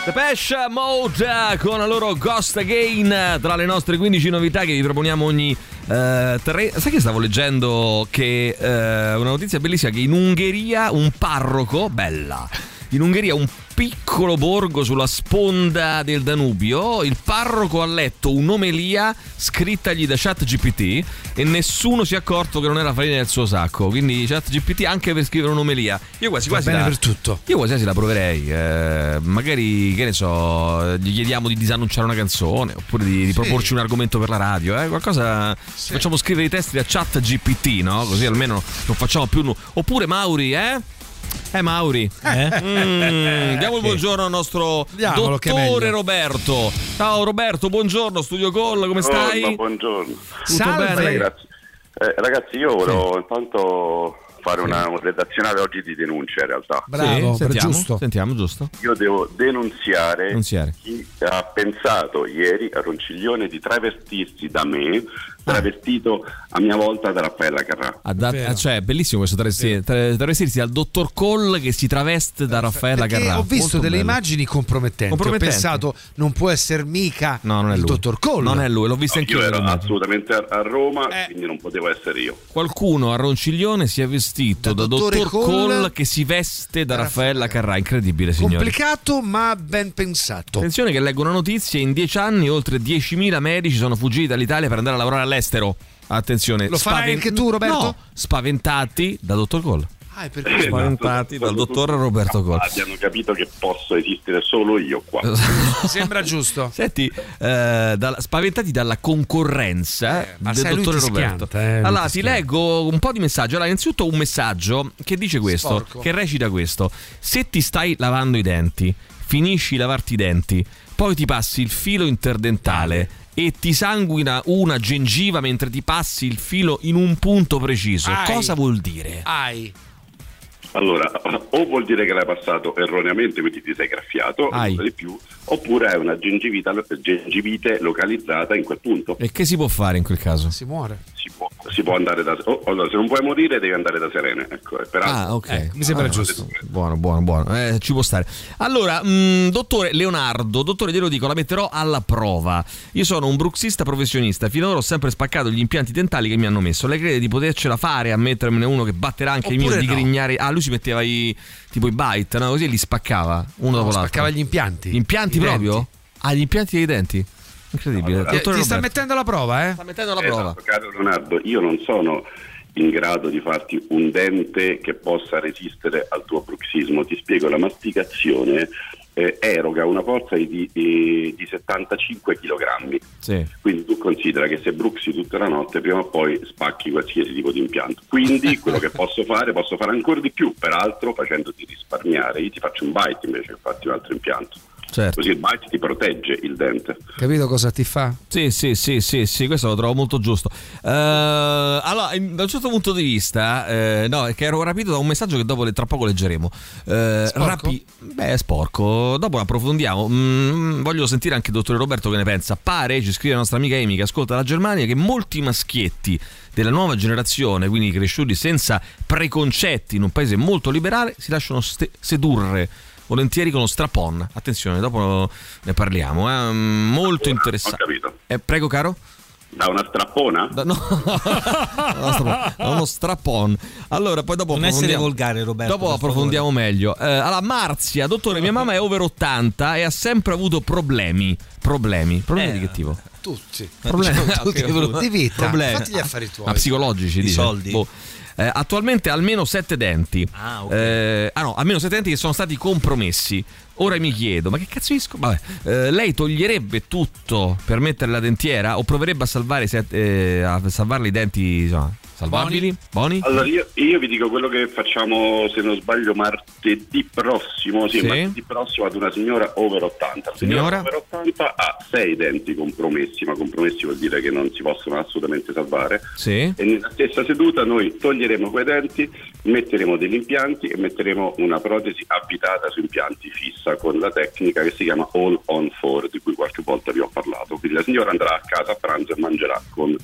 Speaker 3: Depeche Mode eh, con la loro Ghost Again eh, tra le nostre 15 novità che vi proponiamo ogni eh, tre. Sai che stavo leggendo che eh, una notizia bellissima che in Ungheria un parroco, bella, in Ungheria un piccolo borgo sulla sponda del Danubio, il parroco ha letto un'omelia scrittagli da ChatGPT e nessuno si è accorto che non era farina del suo sacco. Quindi ChatGPT anche per scrivere un'omelia. Io quasi
Speaker 4: Va
Speaker 3: quasi
Speaker 4: bene
Speaker 3: la-
Speaker 4: per tutto.
Speaker 3: io quasi quasi la proverei. eh, magari, che ne so, gli chiediamo di disannunciare una canzone oppure di, di proporci un argomento per la radio. Eh? Qualcosa. Facciamo scrivere i testi a chat GPT, no? Così almeno non facciamo più. nu- Oppure Mauri, eh? Eh Mauri, Mm, diamo il buongiorno al nostro
Speaker 4: Diamolo,
Speaker 3: dottore. Roberto. Ciao Roberto, buongiorno, studio call, come stai?
Speaker 25: Buongiorno.
Speaker 3: Tutto bene?
Speaker 25: Grazie. Eh, ragazzi, io volevo intanto fare una un redazionale oggi di denuncia in realtà.
Speaker 3: Sì, sentiamo, Sentiamo, giusto?
Speaker 25: Io devo denunziare,
Speaker 3: Denunziare.
Speaker 25: chi ha pensato ieri a Ronciglione di travestirsi da me, travestito a mia volta da Raffaella Carrà.
Speaker 3: Da- ah, cioè, è bellissimo questo travesti- tra- travestirsi dal dottor Cole che si traveste da Raffaella
Speaker 4: Perché
Speaker 3: Carrà.
Speaker 4: ho visto
Speaker 3: Molto
Speaker 4: delle
Speaker 3: bello.
Speaker 4: immagini compromettenti.
Speaker 3: Compromettenti.
Speaker 4: Ho pensato, non può essere mica
Speaker 3: No, non è
Speaker 4: il
Speaker 3: lui.
Speaker 4: dottor Cole.
Speaker 3: Non è lui, l'ho visto
Speaker 25: No,
Speaker 3: anch'io.
Speaker 25: io ero assolutamente a, Roma,
Speaker 4: Eh.
Speaker 25: quindi non potevo essere io.
Speaker 3: Qualcuno a Ronciglione si è vestito da,
Speaker 4: dottore
Speaker 3: dottor
Speaker 4: Cole
Speaker 3: Cole che si veste da Raffaella Carrà. Incredibile, signori.
Speaker 4: Complicato ma ben pensato.
Speaker 3: Attenzione che leggo una notizia, in dieci anni oltre 10.000 medici sono fuggiti dall'Italia per andare a lavorare all'estero. Attenzione.
Speaker 4: Lo farai anche tu, Roberto?
Speaker 3: No, spaventati dal dottor Cole.
Speaker 4: Ah, perché
Speaker 3: Spaventati dal dottor Roberto Cole.
Speaker 25: Abbiano capito che posso esistere solo io qua.
Speaker 4: Sembra giusto.
Speaker 3: Senti, eh, dalla- spaventati dalla concorrenza
Speaker 4: Eh, ma
Speaker 3: del
Speaker 4: sai,
Speaker 3: dottore Roberto.
Speaker 4: schianta, eh,
Speaker 3: allora,
Speaker 4: ti
Speaker 3: ti leggo un po' di messaggi. Allora, innanzitutto un messaggio che dice questo,
Speaker 4: Sporco.
Speaker 3: che recita questo. Se ti stai lavando i denti, finisci di lavarti i denti, poi ti passi il filo interdentale e ti sanguina una gengiva mentre ti passi il filo in un punto preciso.
Speaker 4: Ai.
Speaker 3: Cosa vuol dire?
Speaker 4: Ai.
Speaker 25: Allora, o vuol dire che l'hai passato erroneamente, quindi ti sei graffiato,
Speaker 3: Ai.
Speaker 25: o di più, oppure è una gengivita, gengivite localizzata in quel punto.
Speaker 3: E che si può fare in quel caso?
Speaker 4: Si muore.
Speaker 25: Si può, si può andare da... oh, allora, se non puoi morire devi andare da Serene. Ecco,
Speaker 3: Ah, ok.
Speaker 4: mi sembra
Speaker 3: Ah,
Speaker 4: giusto.
Speaker 3: Buono, buono, buono. Eh, ci può stare. Allora, mh, dottore Leonardo, dottore, glielo dico, la metterò alla prova. Io sono un bruxista professionista. Finora ho sempre spaccato gli impianti dentali che mi hanno messo. Lei crede di potercela fare a mettermene uno che batterà anche il mio
Speaker 4: Oppure no.
Speaker 3: digrignare? Ah, lui si metteva i tipo i byte, no? Così li spaccava uno dopo l'altro.
Speaker 4: Spaccava gli impianti.
Speaker 3: Gli impianti
Speaker 4: I
Speaker 3: proprio?
Speaker 4: denti.
Speaker 3: Ah, gli impianti dei denti? Incredibile.
Speaker 25: Allora,
Speaker 4: Ti,
Speaker 3: Dottore
Speaker 4: ti sta mettendo la prova, eh?
Speaker 3: sta mettendo la
Speaker 25: Esatto,
Speaker 3: prova.
Speaker 25: caro Leonardo, io non sono in grado di farti un dente che possa resistere al tuo bruxismo. Ti spiego, la masticazione eh, eroga una forza di, di- di 75 kg.
Speaker 3: Sì.
Speaker 25: Quindi tu considera che se bruxi tutta la notte, prima o poi spacchi qualsiasi tipo di impianto. Quindi quello che posso fare, posso fare ancora di più, peraltro facendoti risparmiare. Io ti faccio un bite invece che farti un altro impianto.
Speaker 3: Certo.
Speaker 25: Così il bite ti protegge il dente.
Speaker 4: Capito cosa ti fa?
Speaker 3: Sì, sì, sì, sì, sì, questo lo trovo molto giusto. Eh, allora, in- da un certo punto di vista, eh, no, è che ero rapito da un messaggio che dopo le- tra poco leggeremo. Eh,
Speaker 4: Sporco?
Speaker 3: beh, è sporco. Dopo approfondiamo. Mm, voglio sentire anche il dottore Roberto che ne pensa. Pare, ci scrive la nostra amica Amy che ascolta la Germania, che molti maschietti della nuova generazione, quindi cresciuti senza preconcetti in un paese molto liberale, si lasciano ste- sedurre volentieri con lo strapon. Attenzione, dopo ne parliamo. È molto
Speaker 25: Ho
Speaker 3: interessante.
Speaker 25: capito.
Speaker 3: Eh, prego, caro.
Speaker 25: Da una strappona?
Speaker 3: Da- no, uno strapon. uno strapon. Allora, poi dopo
Speaker 5: Non essere volgare, Roberto.
Speaker 3: Dopo approfondiamo meglio. Eh, allora, Marzia, dottore, mia mamma è over 80 e ha sempre avuto problemi. Problemi. Problemi
Speaker 5: Eh,
Speaker 3: di che tipo?
Speaker 4: Tutti.
Speaker 3: Problemi
Speaker 4: Tutti
Speaker 3: ok,
Speaker 4: pro- di vita.
Speaker 3: Problemi.
Speaker 4: Fatti gli affari tuoi.
Speaker 3: Ma psicologici,
Speaker 5: Di
Speaker 3: dice.
Speaker 5: soldi?
Speaker 3: Boh. Eh, attualmente almeno sette denti.
Speaker 5: Ah, ok.
Speaker 3: Eh, ah no, almeno sette denti che sono stati compromessi. Ora mi chiedo, ma che cazzo di sco- Vabbè, eh, lei toglierebbe tutto per mettere la dentiera o proverebbe a salvare eh, a salvarle i denti insomma, Salvabili? Boni?
Speaker 25: Allora io, io vi dico quello che facciamo se non sbaglio martedì prossimo, sì,
Speaker 3: Sì.
Speaker 25: martedì prossimo ad una signora over 80. La
Speaker 3: Signora?
Speaker 25: over 80 ha sei denti compromessi, ma compromessi vuol dire che non si possono assolutamente salvare.
Speaker 3: Sì.
Speaker 25: E nella stessa seduta noi toglieremo quei denti, metteremo degli impianti e metteremo una protesi abitata su impianti fissa con la tecnica che si chiama All on 4, di cui qualche volta vi ho parlato. Quindi la signora andrà a casa a pranzo e mangerà con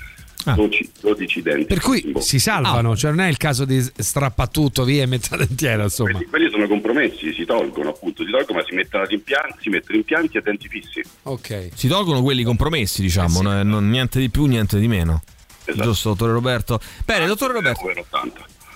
Speaker 25: 12, 12 denti.
Speaker 4: Per cui si salvano, cioè non è il caso di strappa tutto via e metta dentiera, insomma.
Speaker 25: Quelli, quelli sono compromessi, si tolgono appunto, si tolgono ma si mettono ad impianti, si mettono impianti e denti fissi.
Speaker 4: Ok.
Speaker 3: Si tolgono quelli compromessi, diciamo, no- non- niente di più, niente di meno. Giusto, dottore Roberto? Bene, dottore Roberto.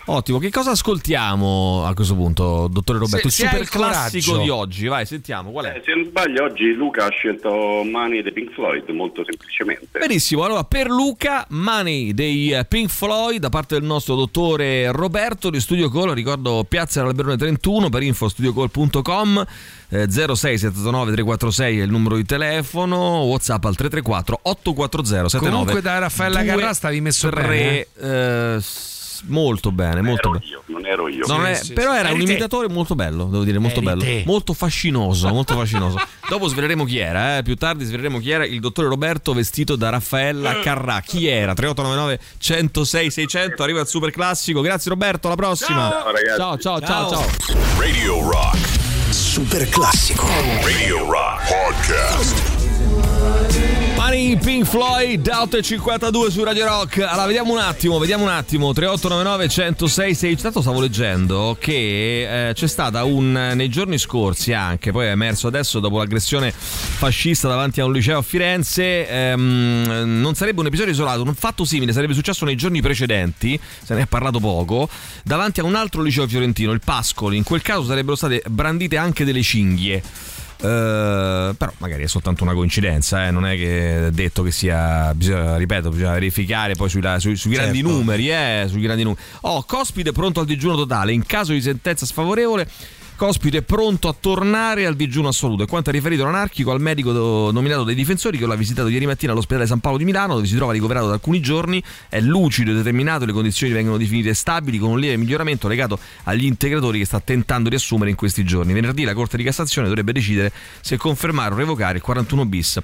Speaker 3: Ottimo, che cosa ascoltiamo a questo punto, dottore Roberto?
Speaker 25: Se-
Speaker 3: il super classico di oggi, vai, sentiamo qual è.
Speaker 25: Eh, se non sbaglio oggi Luca ha scelto Money dei Pink Floyd molto semplicemente.
Speaker 3: Benissimo, allora per Luca Money dei eh, Pink Floyd da parte del nostro dottore Roberto di Studio Call, ricordo Piazza dell'Alberone 31 per info studiocall.com eh, 0679 346 è il numero di telefono, Whatsapp al 334 840 79
Speaker 4: Comunque da Raffaella Carrà stavi messo bene,
Speaker 3: eh, s- molto bene, molto bene.
Speaker 25: Io, non ero io.
Speaker 3: Non è- però era un
Speaker 25: te.
Speaker 3: imitatore molto bello, devo dire, molto
Speaker 25: Eri
Speaker 3: bello.
Speaker 25: te.
Speaker 3: Molto fascinoso, molto fascinoso. Dopo sveleremo chi era, eh, più tardi sveleremo chi era il dottore Roberto vestito da Raffaella Carrà. Chi era? 3899 106 600, arriva il super classico. Grazie Roberto, alla prossima.
Speaker 2: Ciao, ragazzi.
Speaker 3: ciao, ciao, ciao. ciao.
Speaker 2: Radio Rock.
Speaker 1: Super classico.
Speaker 2: Radio Rock Podcast.
Speaker 3: Money Pink Floyd, 8 e 52 su Radio Rock. Allora, vediamo un attimo, vediamo un attimo. 3899 106 600. Tanto stavo leggendo che eh, c'è stata un nei giorni scorsi anche, poi è emerso adesso dopo l'aggressione fascista davanti a un liceo a Firenze. ehm, non sarebbe un episodio isolato, un fatto simile sarebbe successo nei giorni precedenti, se ne è parlato poco, davanti a un altro liceo fiorentino, il Pascoli. In quel caso sarebbero state brandite anche delle cinghie. Eh, però magari è soltanto una coincidenza, eh, non è che detto che sia, bisogna, ripeto, bisogna verificare poi sui, sui- sui grandi
Speaker 26: Certo.
Speaker 3: numeri, eh, sui grandi numeri. Oh, Cospite pronto al digiuno totale, in caso di sentenza sfavorevole. Cospite pronto a tornare al digiuno assoluto. E quanto ha riferito l'anarchico al medico do- nominato dai difensori che l'ha visitato ieri mattina all'ospedale San Paolo di Milano, dove si trova ricoverato da alcuni giorni, è lucido e determinato, le condizioni vengono definite stabili con un lieve miglioramento legato agli integratori che sta tentando di assumere in questi giorni. Venerdì la Corte di Cassazione dovrebbe decidere se confermare o revocare il 41 bis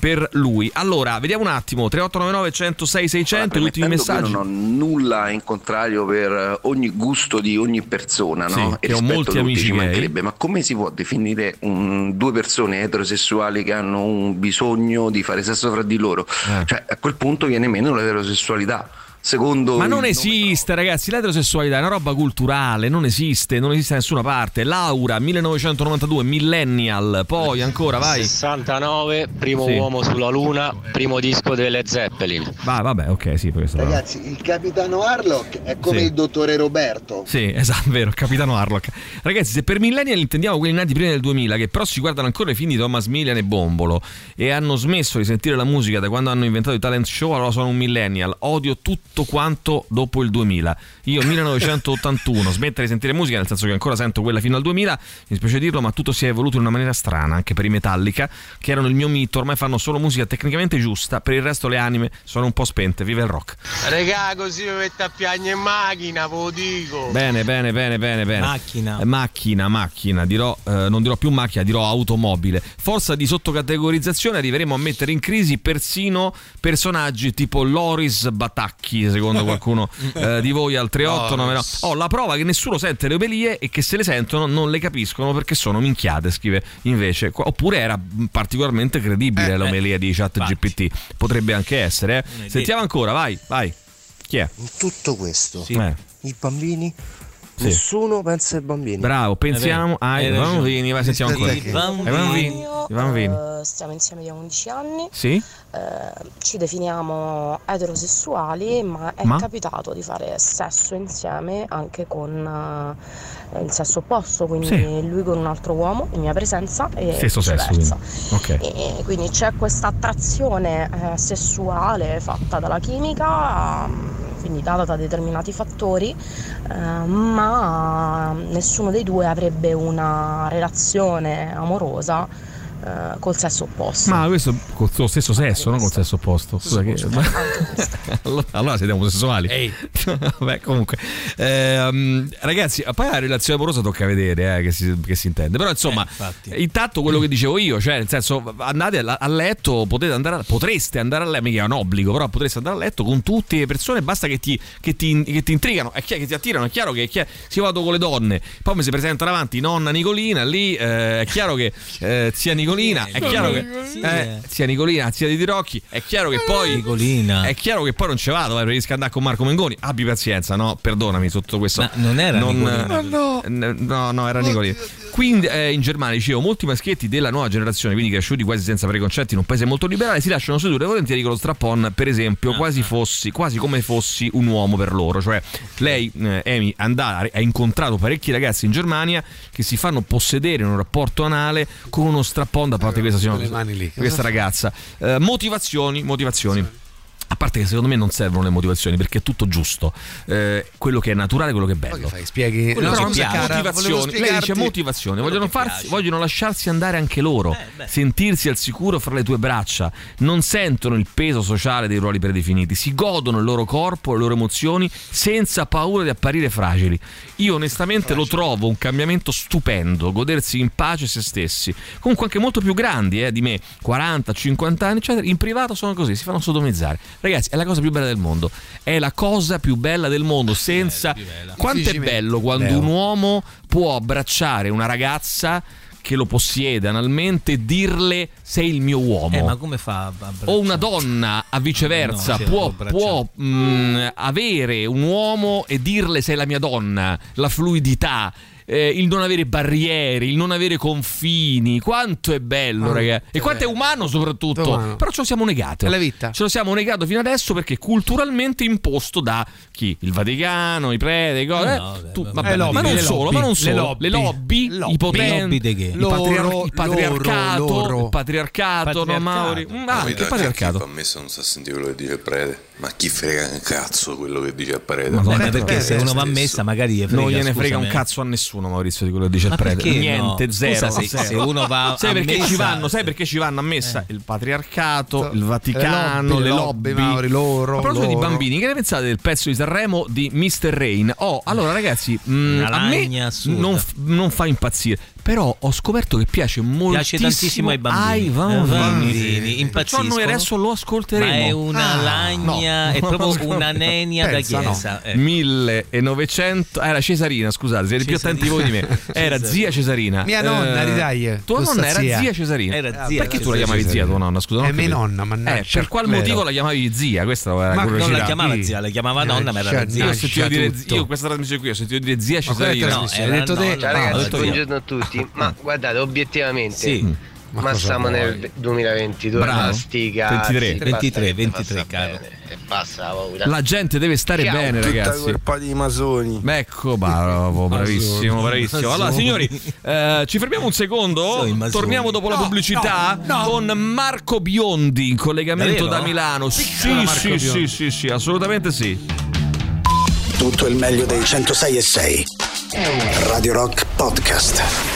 Speaker 3: per lui. Allora, vediamo un attimo, 3899 106 600, gli ultimi messaggi.
Speaker 24: Non ho nulla in contrario per ogni gusto di ogni persona,
Speaker 3: Sì,
Speaker 24: no?
Speaker 3: che ho molti amici.
Speaker 24: Mancherebbe, ma come si può definire un- due persone eterosessuali che hanno un bisogno di fare sesso fra di loro?
Speaker 3: Eh.
Speaker 24: Cioè, a quel punto viene meno l'eterosessualità. Secondo
Speaker 3: Ma non esiste, ragazzi, l'eterosessualità è una roba culturale, non esiste, non esiste da nessuna parte. Laura, 1992, millennial, poi ancora, vai.
Speaker 26: 69, primo
Speaker 3: Sì.
Speaker 26: uomo sulla luna, primo disco delle Zeppelin.
Speaker 3: Va, vabbè, ok, sì,
Speaker 27: Ragazzi, il capitano Harlock è come
Speaker 3: Sì.
Speaker 27: il dottore Roberto.
Speaker 3: Sì, esatto, vero, Capitano Harlock. Ragazzi, se per millennial intendiamo quelli nati prima del 2000, che però si guardano ancora i film di Thomas Millian e Bombolo e hanno smesso di sentire la musica da quando hanno inventato i talent show, allora sono un millennial. Odio tutto quanto dopo il 2000. Io 1981, smettere di sentire musica, nel senso che ancora sento quella fino al 2000, mi spiace dirlo, ma tutto si è evoluto in una maniera strana, anche per i Metallica, che erano il mio mito, ormai fanno solo musica tecnicamente giusta, per il resto le anime sono un po' spente. Viva il rock.
Speaker 23: Regà, così mi mette a piangere in macchina, ve lo dico.
Speaker 3: Bene, bene, bene, bene, bene.
Speaker 23: Macchina.
Speaker 3: Eh, macchina, macchina. Dirò, eh, non dirò più macchina, dirò automobile. Forza di sottocategorizzazione arriveremo a mettere in crisi persino personaggi tipo Loris Batacchi, secondo qualcuno eh, di voi al 3899. Ho la prova che nessuno sente le omelie e che se le sentono non le capiscono perché sono minchiate, scrive invece. Oppure era mh, particolarmente credibile
Speaker 23: Eh,
Speaker 3: l'omelia di chat GPT. Potrebbe anche essere. eh. Sentiamo ancora, vai, vai. Chi è?
Speaker 23: In tutto questo,
Speaker 3: Eh.
Speaker 23: i bambini,
Speaker 3: Sì.
Speaker 23: nessuno pensa ai bambini.
Speaker 3: Bravo, pensiamo ai bambini, vai, sentiamo ancora.
Speaker 23: I
Speaker 3: bambini. I bambini.
Speaker 28: Eh, stiamo insieme da 11 anni,
Speaker 3: Sì?
Speaker 28: eh, ci definiamo eterosessuali, ma è
Speaker 3: Ma?
Speaker 28: capitato di fare sesso insieme anche con eh, il sesso opposto, quindi
Speaker 3: Sì.
Speaker 28: lui con un altro uomo in mia presenza e
Speaker 3: Stesso sesso, quindi. Ok.
Speaker 28: E quindi c'è questa attrazione eh, sessuale fatta dalla chimica, mm, quindi data da determinati fattori, eh, ma nessuno dei due avrebbe una relazione amorosa eh, col sesso opposto.
Speaker 3: Ma questo col suo stesso sesso, non col sesso opposto. Scusa che. allora, allora siete omosessuali. Vabbè, comunque. Ehm, ragazzi, poi la relazione amorosa tocca vedere eh, che, si, che si intende. Però, insomma, intanto quello che dicevo io, cioè, nel senso, andate a, a letto, potete andare a, potreste andare a letto, mica è un obbligo, però potreste andare a letto con tutte le persone, basta che ti, che ti, che ti intrigano, è chiaro, che ti attirano, è chiaro che è si vado con le donne, poi mi si presenta davanti nonna Nicolina, lì eh, è chiaro che eh, zia Nicolina, è chiaro che eh, zia Nicolina, zia di Tirocchi, è chiaro che poi
Speaker 5: Nicolina.
Speaker 3: è chiaro che poi non ce vado, eh, perché andare con Marco Mengoni, abbi pazienza, no? Perdonami sotto questo.
Speaker 5: Ma non era Nicolina.
Speaker 3: no. no, no, era Nicolina. Quindi eh, in Germania dicevo, molti maschietti della nuova generazione, quindi cresciuti quasi senza preconcetti in un paese molto liberale, si lasciano sedurre volentieri con lo strap-on, per esempio, quasi fossi, quasi come fossi un uomo per loro. Cioè, lei, eh, Amy, andare, ha incontrato parecchi ragazzi in Germania che si fanno possedere in un rapporto anale con uno strap-on da parte questa, signora- questa ragazza. Eh, motivazioni, motivazioni. A parte che secondo me non servono le motivazioni perché è tutto giusto. Eh, quello che è naturale, quello che è bello.
Speaker 4: Spieghi
Speaker 3: Quello
Speaker 4: no,
Speaker 3: che
Speaker 4: cara,
Speaker 3: motivazioni. Lei dice
Speaker 5: Quello
Speaker 3: vogliono,
Speaker 5: che
Speaker 3: farsi, vogliono lasciarsi andare anche loro, sentirsi al sicuro fra le tue braccia, non sentono il peso sociale dei ruoli predefiniti, si godono il loro corpo, le loro emozioni senza paura di apparire fragili. Io onestamente lo trovo un cambiamento stupendo, godersi in pace se stessi. Comunque anche molto più grandi eh, di me, 40, 50 anni, eccetera, in privato sono così, si fanno sodomizzare. Ragazzi, è la cosa più bella del mondo. È la cosa più bella del mondo, senza... Quanto è bello quando
Speaker 4: Leo.
Speaker 3: un uomo può abbracciare una ragazza che lo possiede analmente dirle sei il mio uomo.
Speaker 5: Eh, ma come fa
Speaker 3: o una donna a viceversa
Speaker 5: No,
Speaker 3: può,
Speaker 5: può
Speaker 3: può, mh, avere un uomo e dirle sei la mia donna, la fluidità. Eh, il non avere barriere, il non avere confini, quanto è bello,
Speaker 4: Ah,
Speaker 3: ragazzi. E quanto è umano soprattutto.
Speaker 4: Umano.
Speaker 3: Però ce lo siamo negato.
Speaker 4: È la vita.
Speaker 3: Ce lo siamo negato fino adesso perché culturalmente imposto da chi? Il Vaticano, i preti, i cose.
Speaker 5: Eh
Speaker 3: eh,
Speaker 5: no,
Speaker 3: tu- vabbè,
Speaker 4: le lobby,
Speaker 3: ma non
Speaker 4: le
Speaker 3: solo,
Speaker 4: lobby,
Speaker 3: ma non
Speaker 4: le
Speaker 3: solo.
Speaker 4: lobby.
Speaker 3: Le lobby,
Speaker 4: Lobby.
Speaker 3: i potenti,
Speaker 4: Loro,
Speaker 3: patriar- il patriarcato,
Speaker 4: loro, loro.
Speaker 3: il patriarcato, no,
Speaker 5: Patriarcato.
Speaker 3: Mauri. Mm, Ah, che patriarcato.
Speaker 17: Chi fa messa non sa sentire quello che dice il prete. Ma chi frega un cazzo quello che dice il prete?
Speaker 3: Madonna,
Speaker 5: Eh, ma
Speaker 3: Beh,
Speaker 5: perché se uno va a messa magari frega,
Speaker 3: non gliene frega un
Speaker 5: scusami.
Speaker 3: cazzo a nessuno, Maurizio, di quello che dice
Speaker 5: Ma
Speaker 3: il prete.
Speaker 5: perché
Speaker 3: Niente,
Speaker 5: no?
Speaker 3: zero.
Speaker 5: Scusa, se-
Speaker 3: zero.
Speaker 5: se uno va
Speaker 3: sai
Speaker 5: a
Speaker 3: perché ci
Speaker 5: messa-
Speaker 3: vanno? Sai perché ci vanno a messa? Il patriarcato, il
Speaker 4: Le
Speaker 3: Vaticano,
Speaker 4: lobby,
Speaker 3: le
Speaker 4: le
Speaker 3: lobby.
Speaker 4: lobby, Mauri, loro,
Speaker 3: A proposito di
Speaker 4: loro.
Speaker 3: bambini, che ne pensate del pezzo di Sanremo di Mr. Rain? Oh, allora ragazzi, mh,
Speaker 5: Una
Speaker 3: a me non, f- non fa impazzire. Però ho scoperto che piace moltissimo
Speaker 5: tantissimo ai bambini.
Speaker 3: ai
Speaker 5: Ai
Speaker 3: bambini.
Speaker 5: bambini,
Speaker 3: Perciò noi adesso lo ascolteremo.
Speaker 5: Ma è una
Speaker 3: Ah,
Speaker 5: lagna,
Speaker 3: no.
Speaker 5: è proprio una nenia da
Speaker 3: Pensa, no.
Speaker 5: chiesa. eh.
Speaker 3: 1900 era Cesarina scusate siete più attenti voi di me era
Speaker 5: Cesarina.
Speaker 3: zia Cesarina
Speaker 4: Mia nonna, ridai,
Speaker 3: tua
Speaker 4: questa
Speaker 3: nonna era
Speaker 4: zia.
Speaker 3: zia Cesarina
Speaker 5: Era
Speaker 3: Eh,
Speaker 5: zia
Speaker 3: perché tu la chiamavi zia tua nonna scusa
Speaker 4: È
Speaker 3: ho
Speaker 4: mia nonna, mannaggia.
Speaker 3: eh, per qual motivo la chiamavi zia questa era la
Speaker 4: Ma non
Speaker 5: la chiamava zia, la chiamava nonna, ma era
Speaker 4: Cioè,
Speaker 5: zia.
Speaker 3: io ho sentito dire
Speaker 4: tutto.
Speaker 3: io questa trasmissione qui ho sentito dire zia Cesarina?
Speaker 5: No,
Speaker 4: Hai
Speaker 5: era
Speaker 4: detto te?
Speaker 23: Ciao
Speaker 4: Ah,
Speaker 5: ho
Speaker 23: ragazzi, buongiorno a tutti. Ma guardate, obiettivamente,
Speaker 5: Sì.
Speaker 4: Ma
Speaker 23: ma,
Speaker 4: cosa
Speaker 23: siamo
Speaker 4: vuoi?
Speaker 23: nel 2022,
Speaker 3: Bravo.
Speaker 23: ma sti cazzi,
Speaker 3: 23,
Speaker 23: basta
Speaker 5: 23,
Speaker 23: che
Speaker 5: 23,
Speaker 23: passa
Speaker 5: caro.
Speaker 23: passa la
Speaker 3: la gente deve stare
Speaker 23: Ciao.
Speaker 3: bene
Speaker 23: Tutta
Speaker 3: ragazzi
Speaker 22: colpa di masoni.
Speaker 3: Ecco, bravo, bravissimo, bravissimo. Allora, signori, eh, ci fermiamo un secondo. Torniamo dopo la
Speaker 4: No,
Speaker 3: pubblicità
Speaker 4: no, no.
Speaker 3: con Marco Biondi in collegamento
Speaker 5: Davvero?
Speaker 3: da Milano. Sì, sì, sì, sì, sì, assolutamente sì.
Speaker 1: Tutto il meglio dei 106 e 6. Radio Rock Podcast.